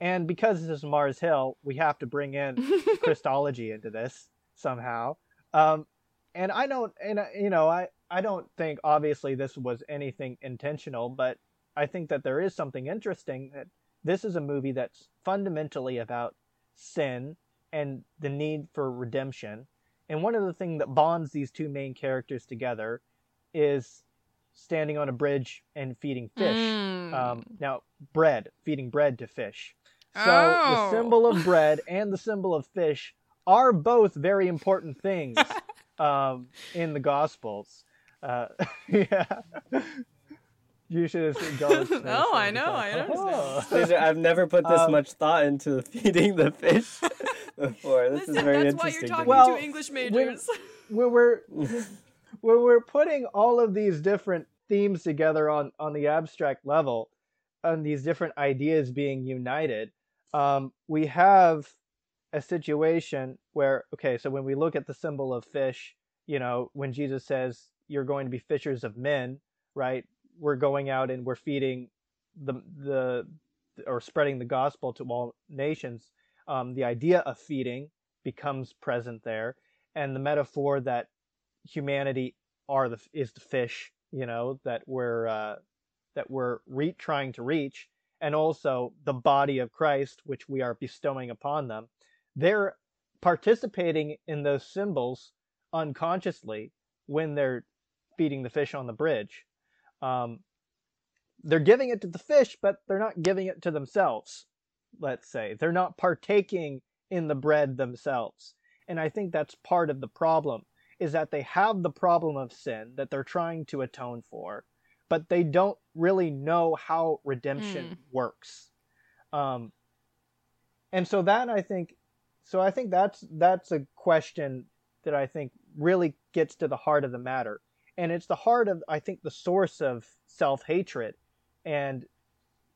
And because this is Mars Hill, we have to bring in Christology into this somehow. Um, and I don't, and you know, I I don't think obviously this was anything intentional, but I think that there is something interesting that this is a movie that's fundamentally about sin and the need for redemption. And one of the things that bonds these two main characters together is standing on a bridge and feeding fish. Mm. Um, now, bread, feeding bread to fish. So Oh. the symbol of bread and the symbol of fish are both very important things um, in the Gospels. Uh, yeah. You should have gone. with No, I know, I understand. I've never put this Um, much thought into feeding the fish before. This Listen, is very that's why interesting. you're to talking me. Well, to English when- majors. when we're when we're putting all of these different themes together on on the abstract level and these different ideas being united um, we have a situation where okay, so when we look at the symbol of fish, you know, when Jesus says you're going to be fishers of men, right? We're going out and we're feeding the the or spreading the gospel to all nations. Um, the idea of feeding becomes present there, and the metaphor that humanity are the is the fish, you know, that we're uh, that we're re- trying to reach, and also the body of Christ, which we are bestowing upon them. They're participating in those symbols unconsciously when they're feeding the fish on the bridge. Um, they're giving it to the fish, but they're not giving it to themselves. Let's say they're not partaking in the bread themselves, and I think that's part of the problem is that they have the problem of sin that they're trying to atone for, but they don't really know how redemption Mm. works. Um, and so that I think, so I think that's that's a question that I think really gets to the heart of the matter, and it's the heart of I think the source of self hatred, and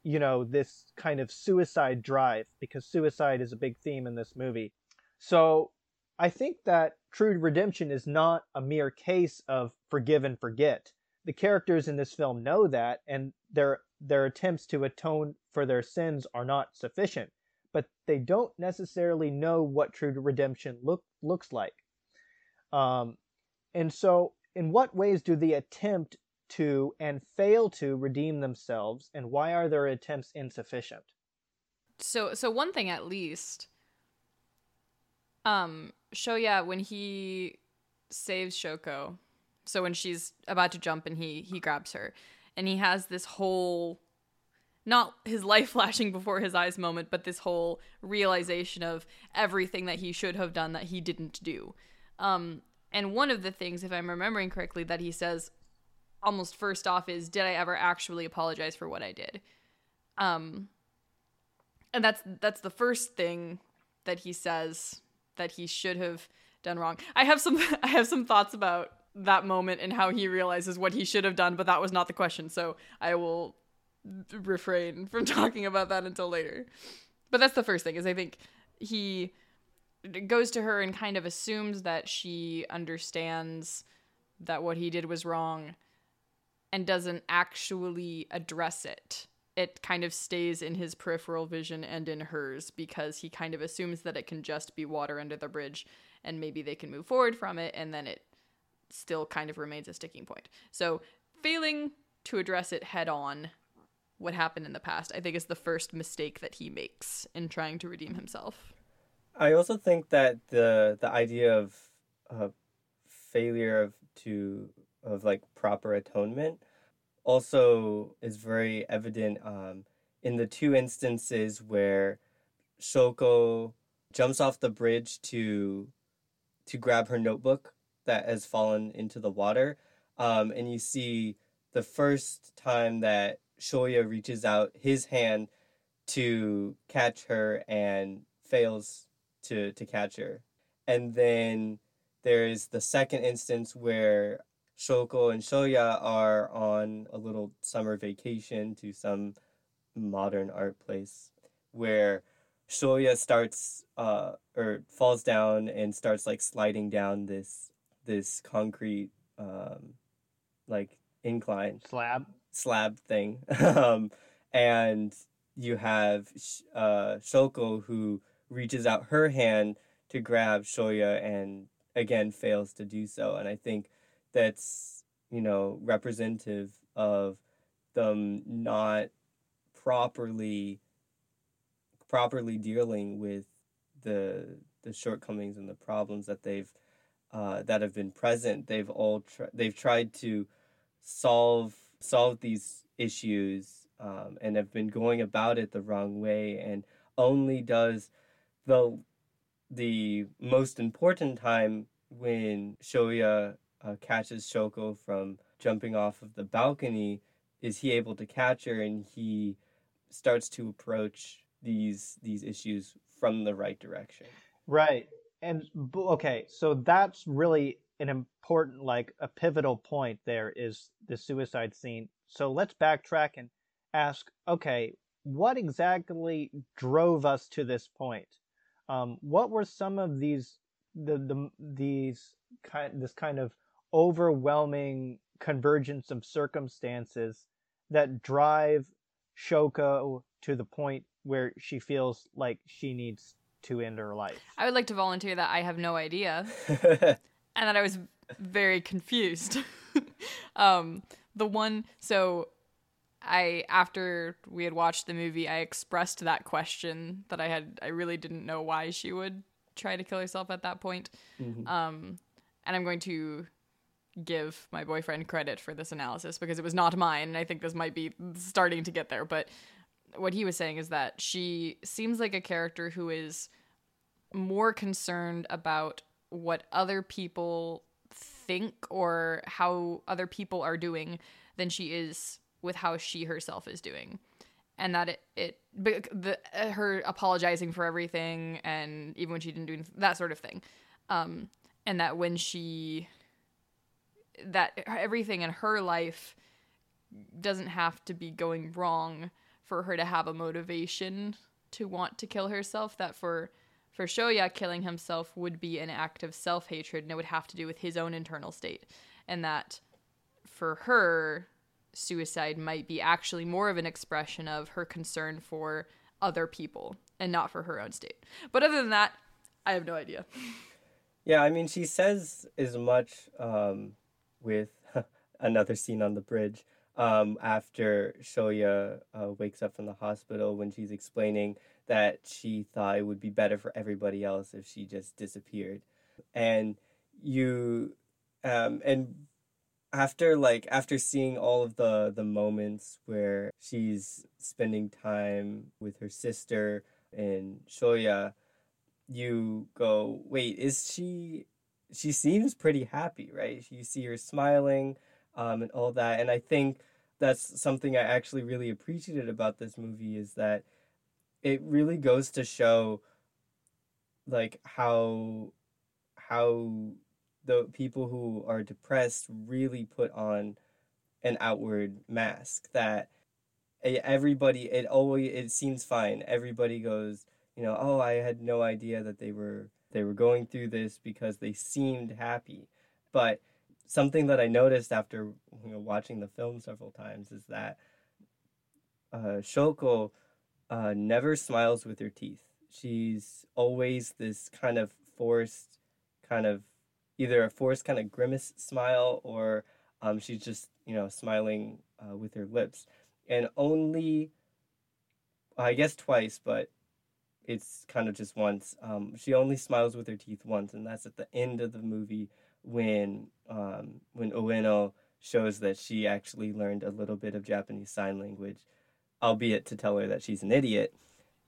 you know this kind of suicide drive because suicide is a big theme in this movie. So I think that true redemption is not a mere case of forgive and forget. The characters in this film know that, and their their attempts to atone for their sins are not sufficient. But they don't necessarily know what true redemption look looks like. Um, and so, in what ways do they attempt to and fail to redeem themselves, and why are their attempts insufficient? So so one thing at least um Shoya when he saves Shoko. So when she's about to jump and he he grabs her and he has this whole not his life flashing before his eyes moment, but this whole realization of everything that he should have done that he didn't do. Um, and one of the things, if I'm remembering correctly, that he says almost first off is, "Did I ever actually apologize for what I did?" Um, and that's that's the first thing that he says that he should have done wrong. I have some I have some thoughts about that moment and how he realizes what he should have done, but that was not the question. So I will refrain from talking about that until later. But that's the first thing is I think he goes to her and kind of assumes that she understands that what he did was wrong and doesn't actually address it. It kind of stays in his peripheral vision and in hers because he kind of assumes that it can just be water under the bridge and maybe they can move forward from it and then it still kind of remains a sticking point. So, failing to address it head on, what happened in the past, I think is the first mistake that he makes in trying to redeem himself. I also think that the the idea of uh, failure of to of like proper atonement also is very evident um, in the two instances where Shoko jumps off the bridge to to grab her notebook that has fallen into the water, um, and you see the first time that Shoya reaches out his hand to catch her and fails to to catch her. And then there's the second instance where Shoko and Shoya are on a little summer vacation to some modern art place where Shoya starts uh or falls down and starts like sliding down this this concrete um like incline Slab. slab thing. um, and you have uh, Shoko who reaches out her hand to grab Shoya and again fails to do so. And I think that's, you know, representative of them not properly properly dealing with the the shortcomings and the problems that they've uh, that have been present. They've all tr- they've tried to solve solve these issues um, and have been going about it the wrong way and only does the the most important time when Shoya uh, catches Shoko from jumping off of the balcony is he able to catch her and he starts to approach these these issues from the right direction. Right. And okay, so that's really an important, like a pivotal point there is the suicide scene. So let's backtrack and ask okay, what exactly drove us to this point? Um, what were some of these the, the these kind this kind of overwhelming convergence of circumstances that drive Shoko to the point where she feels like she needs to end her life. I would like to volunteer that I have no idea and that I was very confused. um, the one, so I, after we had watched the movie, I expressed that question that I had, I really didn't know why she would try to kill herself at that point. Mhm. Um, and I'm going to give my boyfriend credit for this analysis because it was not mine. And I think this might be starting to get there. But what he was saying is that she seems like a character who is more concerned about what other people think or how other people are doing than she is with how she herself is doing. And that it, it the uh, her apologizing for everything and even when she didn't do anything, that sort of thing. Um and that when she that everything in her life doesn't have to be going wrong for her to have a motivation to want to kill herself that for for Shoya killing himself would be an act of self-hatred and it would have to do with his own internal state. And that for her suicide might be actually more of an expression of her concern for other people and not for her own state. But other than that, I have no idea. Yeah, I mean, she says as much um, with another scene on the bridge um, after Shoya uh, wakes up from the hospital when she's explaining that she thought it would be better for everybody else if she just disappeared. And you, um, and after like after seeing all of the the moments where she's spending time with her sister and Shoya, you go, wait, is she? She seems pretty happy, right? You see her smiling, um, and all that, and I think that's something I actually really appreciated about this movie is that it really goes to show, like how how the people who are depressed really put on an outward mask that e- everybody it always it seems fine. Everybody goes you know oh i had no idea that they were they were going through this because they seemed happy. But something that i noticed after you know watching the film several times is that uh, shoko uh, never smiles with her teeth. She's always this kind of forced kind of either a forced kind of grimace smile or um, she's just you know smiling uh, with her lips. And only i guess twice but it's kind of just once. Um, she only smiles with her teeth once and that's at the end of the movie when um, when ueno shows that she actually learned a little bit of japanese sign language albeit to tell her that she's an idiot.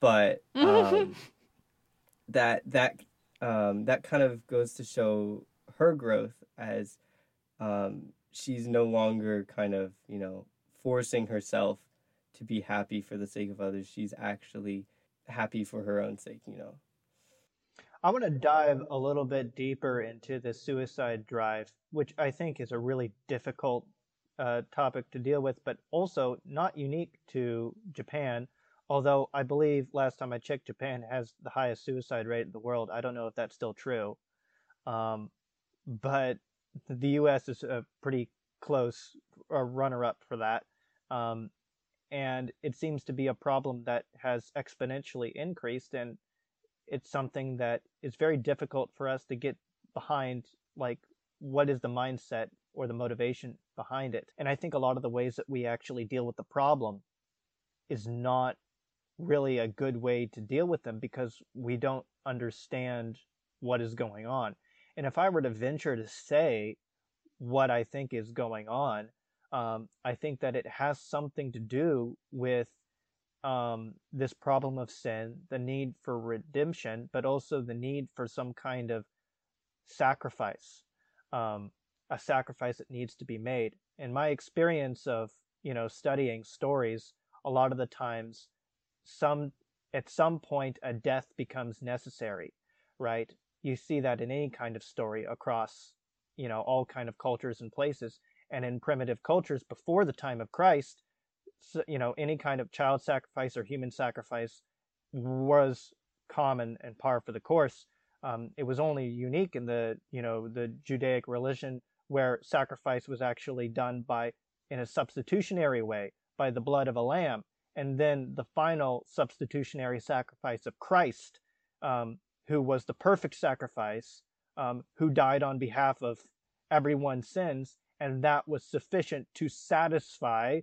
But um, that that um, that kind of goes to show her growth as um, she's no longer kind of you know forcing herself to be happy for the sake of others she's actually happy for her own sake you know I want to dive a little bit deeper into the suicide drive, which I think is a really difficult uh, topic to deal with, but also not unique to Japan. Although I believe last time I checked, Japan has the highest suicide rate in the world. I don't know if that's still true. Um, but the U.S. is a pretty close uh, runner-up for that, um, and it seems to be a problem that has exponentially increased, and it's something that is very difficult for us to get behind. Like, what is the mindset or the motivation behind it? And I think a lot of the ways that we actually deal with the problem is not really a good way to deal with them because we don't understand what is going on. And if I were to venture to say what I think is going on, um, I think that it has something to do with um, this problem of sin, the need for redemption, but also the need for some kind of sacrifice, um, a sacrifice that needs to be made. In my experience of you know studying stories, a lot of the times, some at some point a death becomes necessary, right? You see that in any kind of story across you know all kind of cultures and places, and in primitive cultures before the time of Christ, you know any kind of child sacrifice or human sacrifice was common and par for the course. Um, it was only unique in the you know the Judaic religion where sacrifice was actually done by in a substitutionary way by the blood of a lamb, and then the final substitutionary sacrifice of Christ, um, who was the perfect sacrifice, um, who died on behalf of everyone's sins, and that was sufficient to satisfy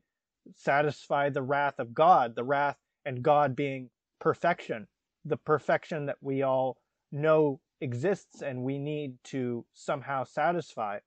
satisfy the wrath of God, the wrath and God being perfection, the perfection that we all know exists and we need to somehow satisfy.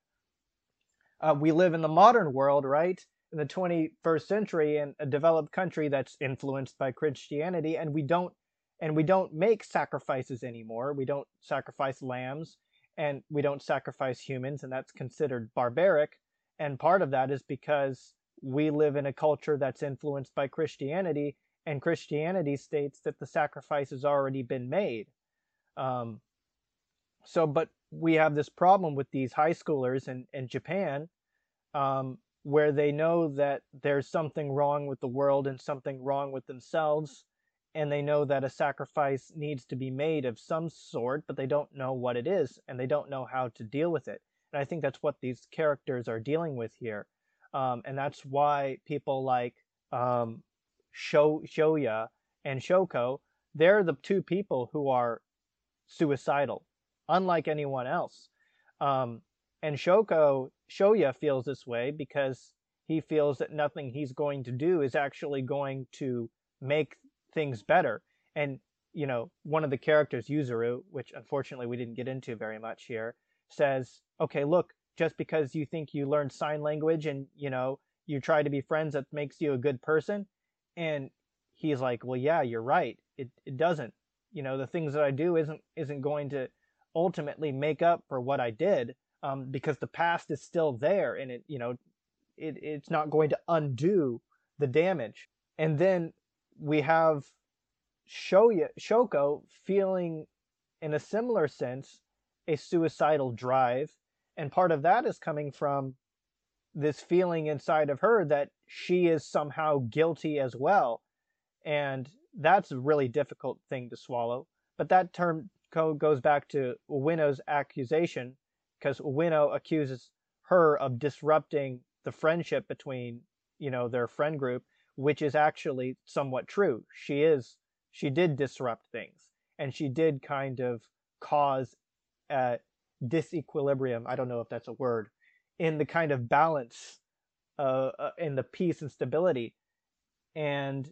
Uh, we live in the modern world, right? In the 21st century, in a developed country that's influenced by Christianity, and we don't and we don't make sacrifices anymore. We don't sacrifice lambs, and we don't sacrifice humans, and that's considered barbaric. And part of that is because we live in a culture that's influenced by Christianity, and Christianity states that the sacrifice has already been made. Um, so, but we have this problem with these high schoolers in, in Japan um, where they know that there's something wrong with the world and something wrong with themselves. And they know that a sacrifice needs to be made of some sort, but they don't know what it is and they don't know how to deal with it. And I think that's what these characters are dealing with here. Um, and that's why people like um, Sho- Shoya and Shoko, they're the two people who are suicidal, unlike anyone else. Um, and Shoko, Shoya feels this way because he feels that nothing he's going to do is actually going to make things better. And, you know, one of the characters, Yuzuru, which unfortunately we didn't get into very much here, says, okay, look, just because you think you learned sign language and, you know, you try to be friends, that makes you a good person. And he's like, well, yeah, you're right. It, it doesn't. You know, the things that I do isn't isn't going to ultimately make up for what I did um, because the past is still there and it, you know, it, it's not going to undo the damage. And then we have Shoya, Shoko feeling, in a similar sense, a suicidal drive. And part of that is coming from this feeling inside of her that she is somehow guilty as well. And that's a really difficult thing to swallow. But that term goes back to Ueno's accusation because Ueno accuses her of disrupting the friendship between, you know, their friend group, which is actually somewhat true. She is, she did disrupt things and she did kind of cause a disequilibrium. I don't know if that's a word in the kind of balance, uh, uh in the peace and stability. And,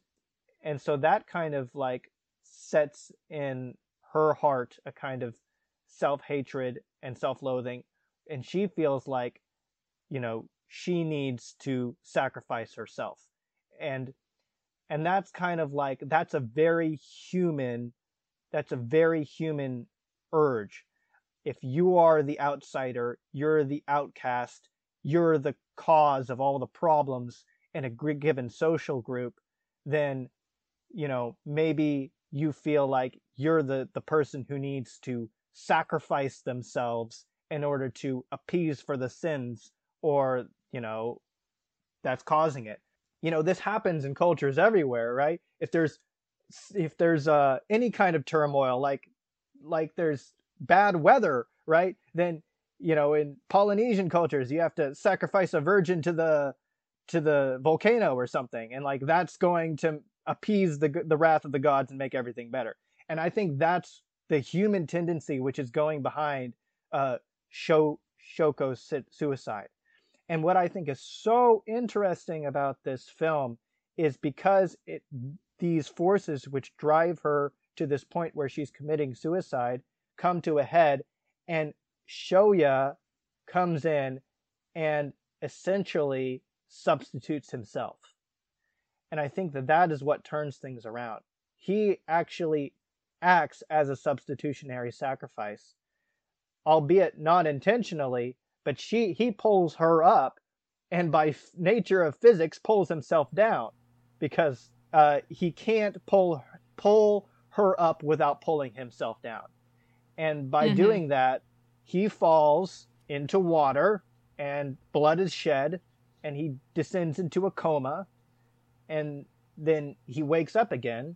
and so that kind of like sets in her heart a kind of self hatred and self loathing. And she feels like, you know, she needs to sacrifice herself. And and that's kind of like that's a very human that's a very human urge. If you are the outsider, you're the outcast, you're the cause of all the problems in a given social group, then you know, maybe you feel like you're the the person who needs to sacrifice themselves in order to appease for the sins or you know that's causing it you know this happens in cultures everywhere right? If there's if there's uh any kind of turmoil like like there's bad weather right? Then you know in polynesian cultures you have to sacrifice a virgin to the to the volcano or something and like that's going to appease the the wrath of the gods and make everything better. And i think that's the human tendency which is going behind uh Sho- shoko's suicide and what I think is so interesting about this film is because it these forces which drive her to this point where she's committing suicide come to a head and Shoya comes in and essentially substitutes himself. And I think that that is what turns things around. He actually acts as a substitutionary sacrifice, albeit not intentionally, but she he pulls her up and by f- nature of physics pulls himself down because uh, he can't pull pull her up without pulling himself down and by mm-hmm. doing that he falls into water and blood is shed and he descends into a coma and then he wakes up again.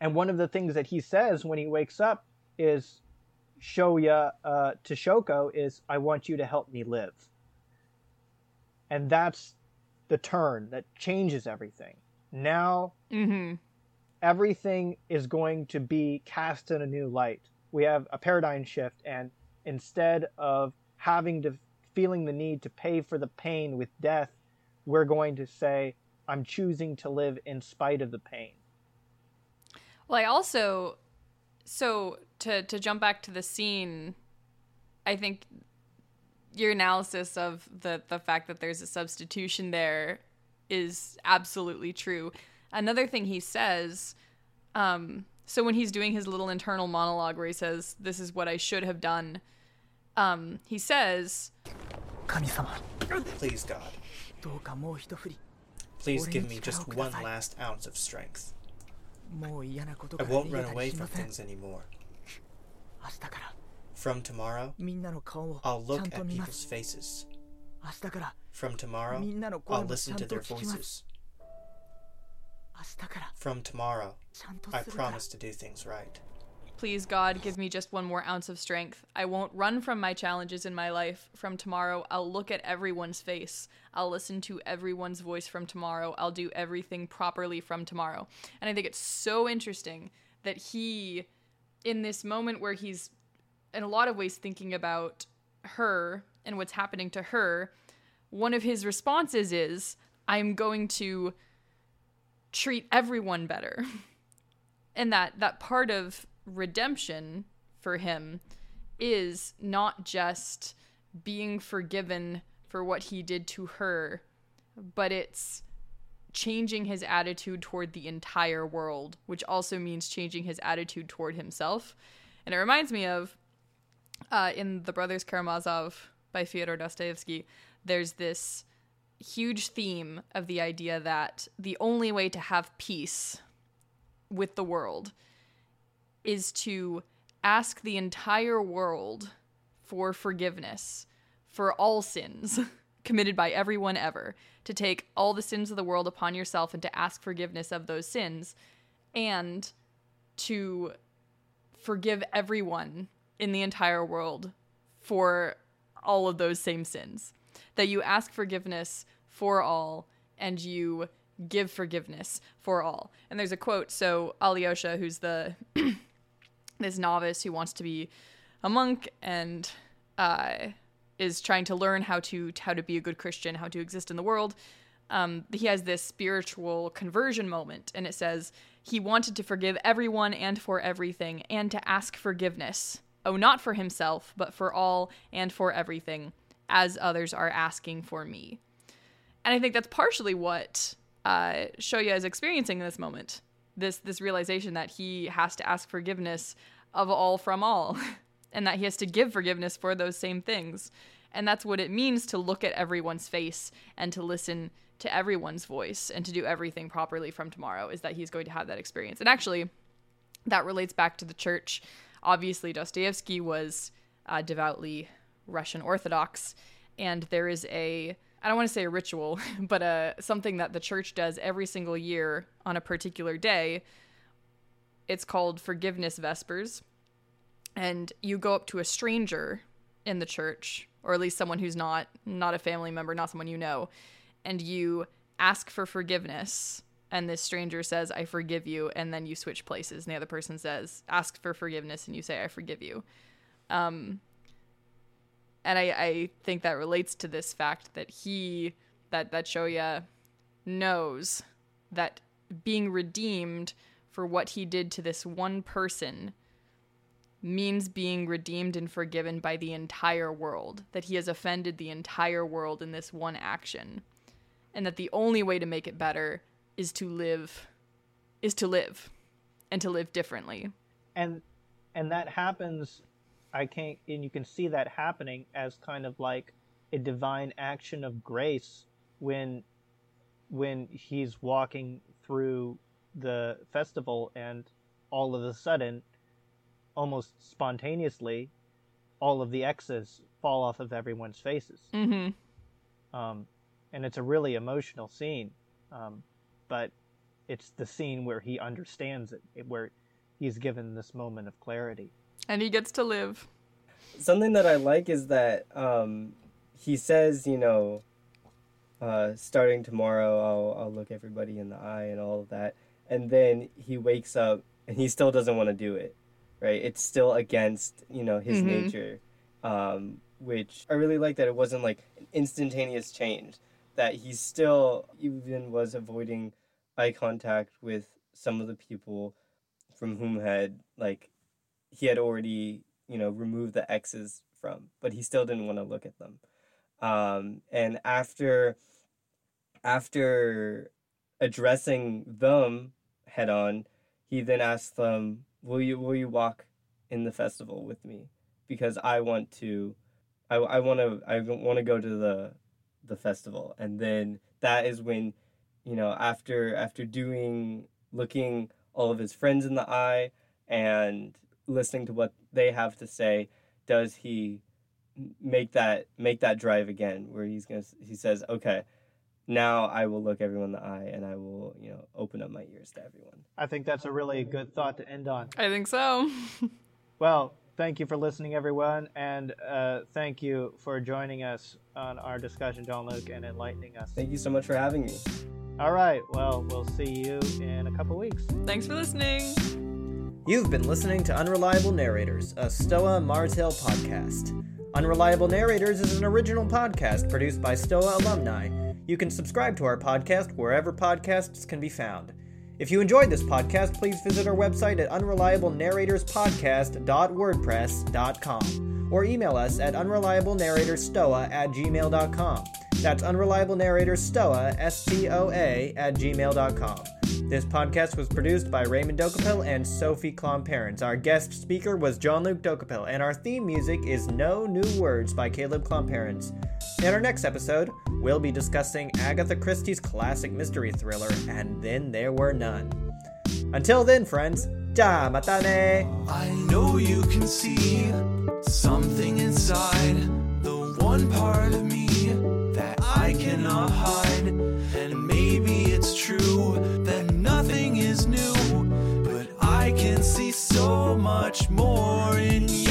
And one of the things that he says when he wakes up is Shoya uh, to Shoko is, I want you to help me live. And that's the turn that changes everything. Now Mm-hmm. everything is going to be cast in a new light. We have a paradigm shift, and instead of having to feeling the need to pay for the pain with death, we're going to say, I'm choosing to live in spite of the pain. Well, I also so to to jump back to the scene, I think your analysis of the the fact that there's a substitution there is absolutely true. Another thing he says, um, so when he's doing his little internal monologue where he says, "This is what I should have done," um, he says, "Please God, please give me just one last ounce of strength. I won't run away from things anymore." From tomorrow, I'll look at people's faces. From tomorrow, I'll listen to their voices. From tomorrow, I promise to do things right. Please, God, give me just one more ounce of strength. I won't run from my challenges in my life. From tomorrow, I'll look at everyone's face. I'll listen to everyone's voice from tomorrow. I'll do everything properly from tomorrow. And I think it's so interesting that he in this moment where he's in a lot of ways thinking about her and what's happening to her, one of his responses is, I'm going to treat everyone better. and that that part of redemption for him is not just being forgiven for what he did to her but it's changing his attitude toward the entire world which also means changing his attitude toward himself. And it reminds me of uh, in the brothers karamazov by fyodor dostoevsky there's this huge theme of the idea that the only way to have peace with the world is to ask the entire world for forgiveness for all sins committed by everyone ever, to take all the sins of the world upon yourself and to ask forgiveness of those sins, and to forgive everyone in the entire world for all of those same sins. That you ask forgiveness for all and you give forgiveness for all. And there's a quote. So Alyosha, who's the this novice who wants to be a monk and uh, is trying to learn how to how to be a good Christian, how to exist in the world. Um, he has this spiritual conversion moment, and it says he wanted to forgive everyone and for everything, and to ask forgiveness. Oh, not for himself, but for all and for everything, as others are asking for me. And I think that's partially what uh, Shoya is experiencing in this moment. This this realization that he has to ask forgiveness of all from all, and that he has to give forgiveness for those same things. And that's what it means to look at everyone's face and to listen to everyone's voice and to do everything properly from tomorrow. Is that he's going to have that experience? And actually, that relates back to the church. Obviously, Dostoevsky was uh, devoutly Russian Orthodox, and there is a I don't want to say a ritual, but uh, something that the church does every single year on a particular day. It's called Forgiveness Vespers. And you go up to a stranger in the church, or at least someone who's not not a family member, not someone you know, and you ask for forgiveness. And this stranger says, I forgive you. And then you switch places. And the other person says, ask for forgiveness. And you say, I forgive you. Um, and I, I think that relates to this fact that he that that Shoya knows that being redeemed for what he did to this one person means being redeemed and forgiven by the entire world that he has offended the entire world in this one action and that the only way to make it better is to live is to live and to live differently. And and that happens i can't and you can see that happening as kind of like a divine action of grace when when he's walking through the festival and all of a sudden almost spontaneously all of the x's fall off of everyone's faces mm-hmm um, and it's a really emotional scene um, but it's the scene where he understands it, where he's given this moment of clarity. And he gets to live. Something that I like is that um, he says, you know, uh, starting tomorrow, I'll, I'll look everybody in the eye and all of that. And then he wakes up and he still doesn't want to do it, right? It's still against, you know, his Mhm. nature, um, which I really like that it wasn't like an instantaneous change, that he still even was avoiding eye contact with some of the people from whom had, like, he had already, you know, removed the X's from, but he still didn't want to look at them. Um, and after after addressing them head on, he then asked them, "Will you will you walk in the festival with me? Because I want to, I I want to I want to go to the the festival." And then that is when, you know, after after doing looking all of his friends in the eye and listening to what they have to say, does he make that make that drive again where he's gonna he says okay now i will look everyone in the eye and i will you know open up my ears to everyone I think that's a really good thought to end on. I think so. Well, thank you for listening, everyone, and uh, thank you for joining us on our discussion, John Luke, and enlightening us. thank you so much for having me All right, well, we'll see you in a couple weeks. Thanks for listening. You've been listening to Unreliable Narrators, a Stoa Mars Hill podcast. Unreliable Narrators is an original podcast produced by Stoa alumni. You can subscribe to our podcast wherever podcasts can be found. If you enjoyed this podcast, please visit our website at unreliablenarratorspodcast.wordpress.com or email us at unreliablenarratorstoa at gmail.com. That's unreliablenarratorstoa, S-T-O-A, at gmail.com. This podcast was produced by Raymond Dokupil and Sophie Klomparens. Our guest speaker was John Luke Dokupil, and our theme music is No New Words by Caleb Klomparens. In our next episode, we'll be discussing Agatha Christie's classic mystery thriller, And Then There Were None. Until then, friends, ja matane! I know you can see something inside the one part of me that I cannot hide. So much more in you.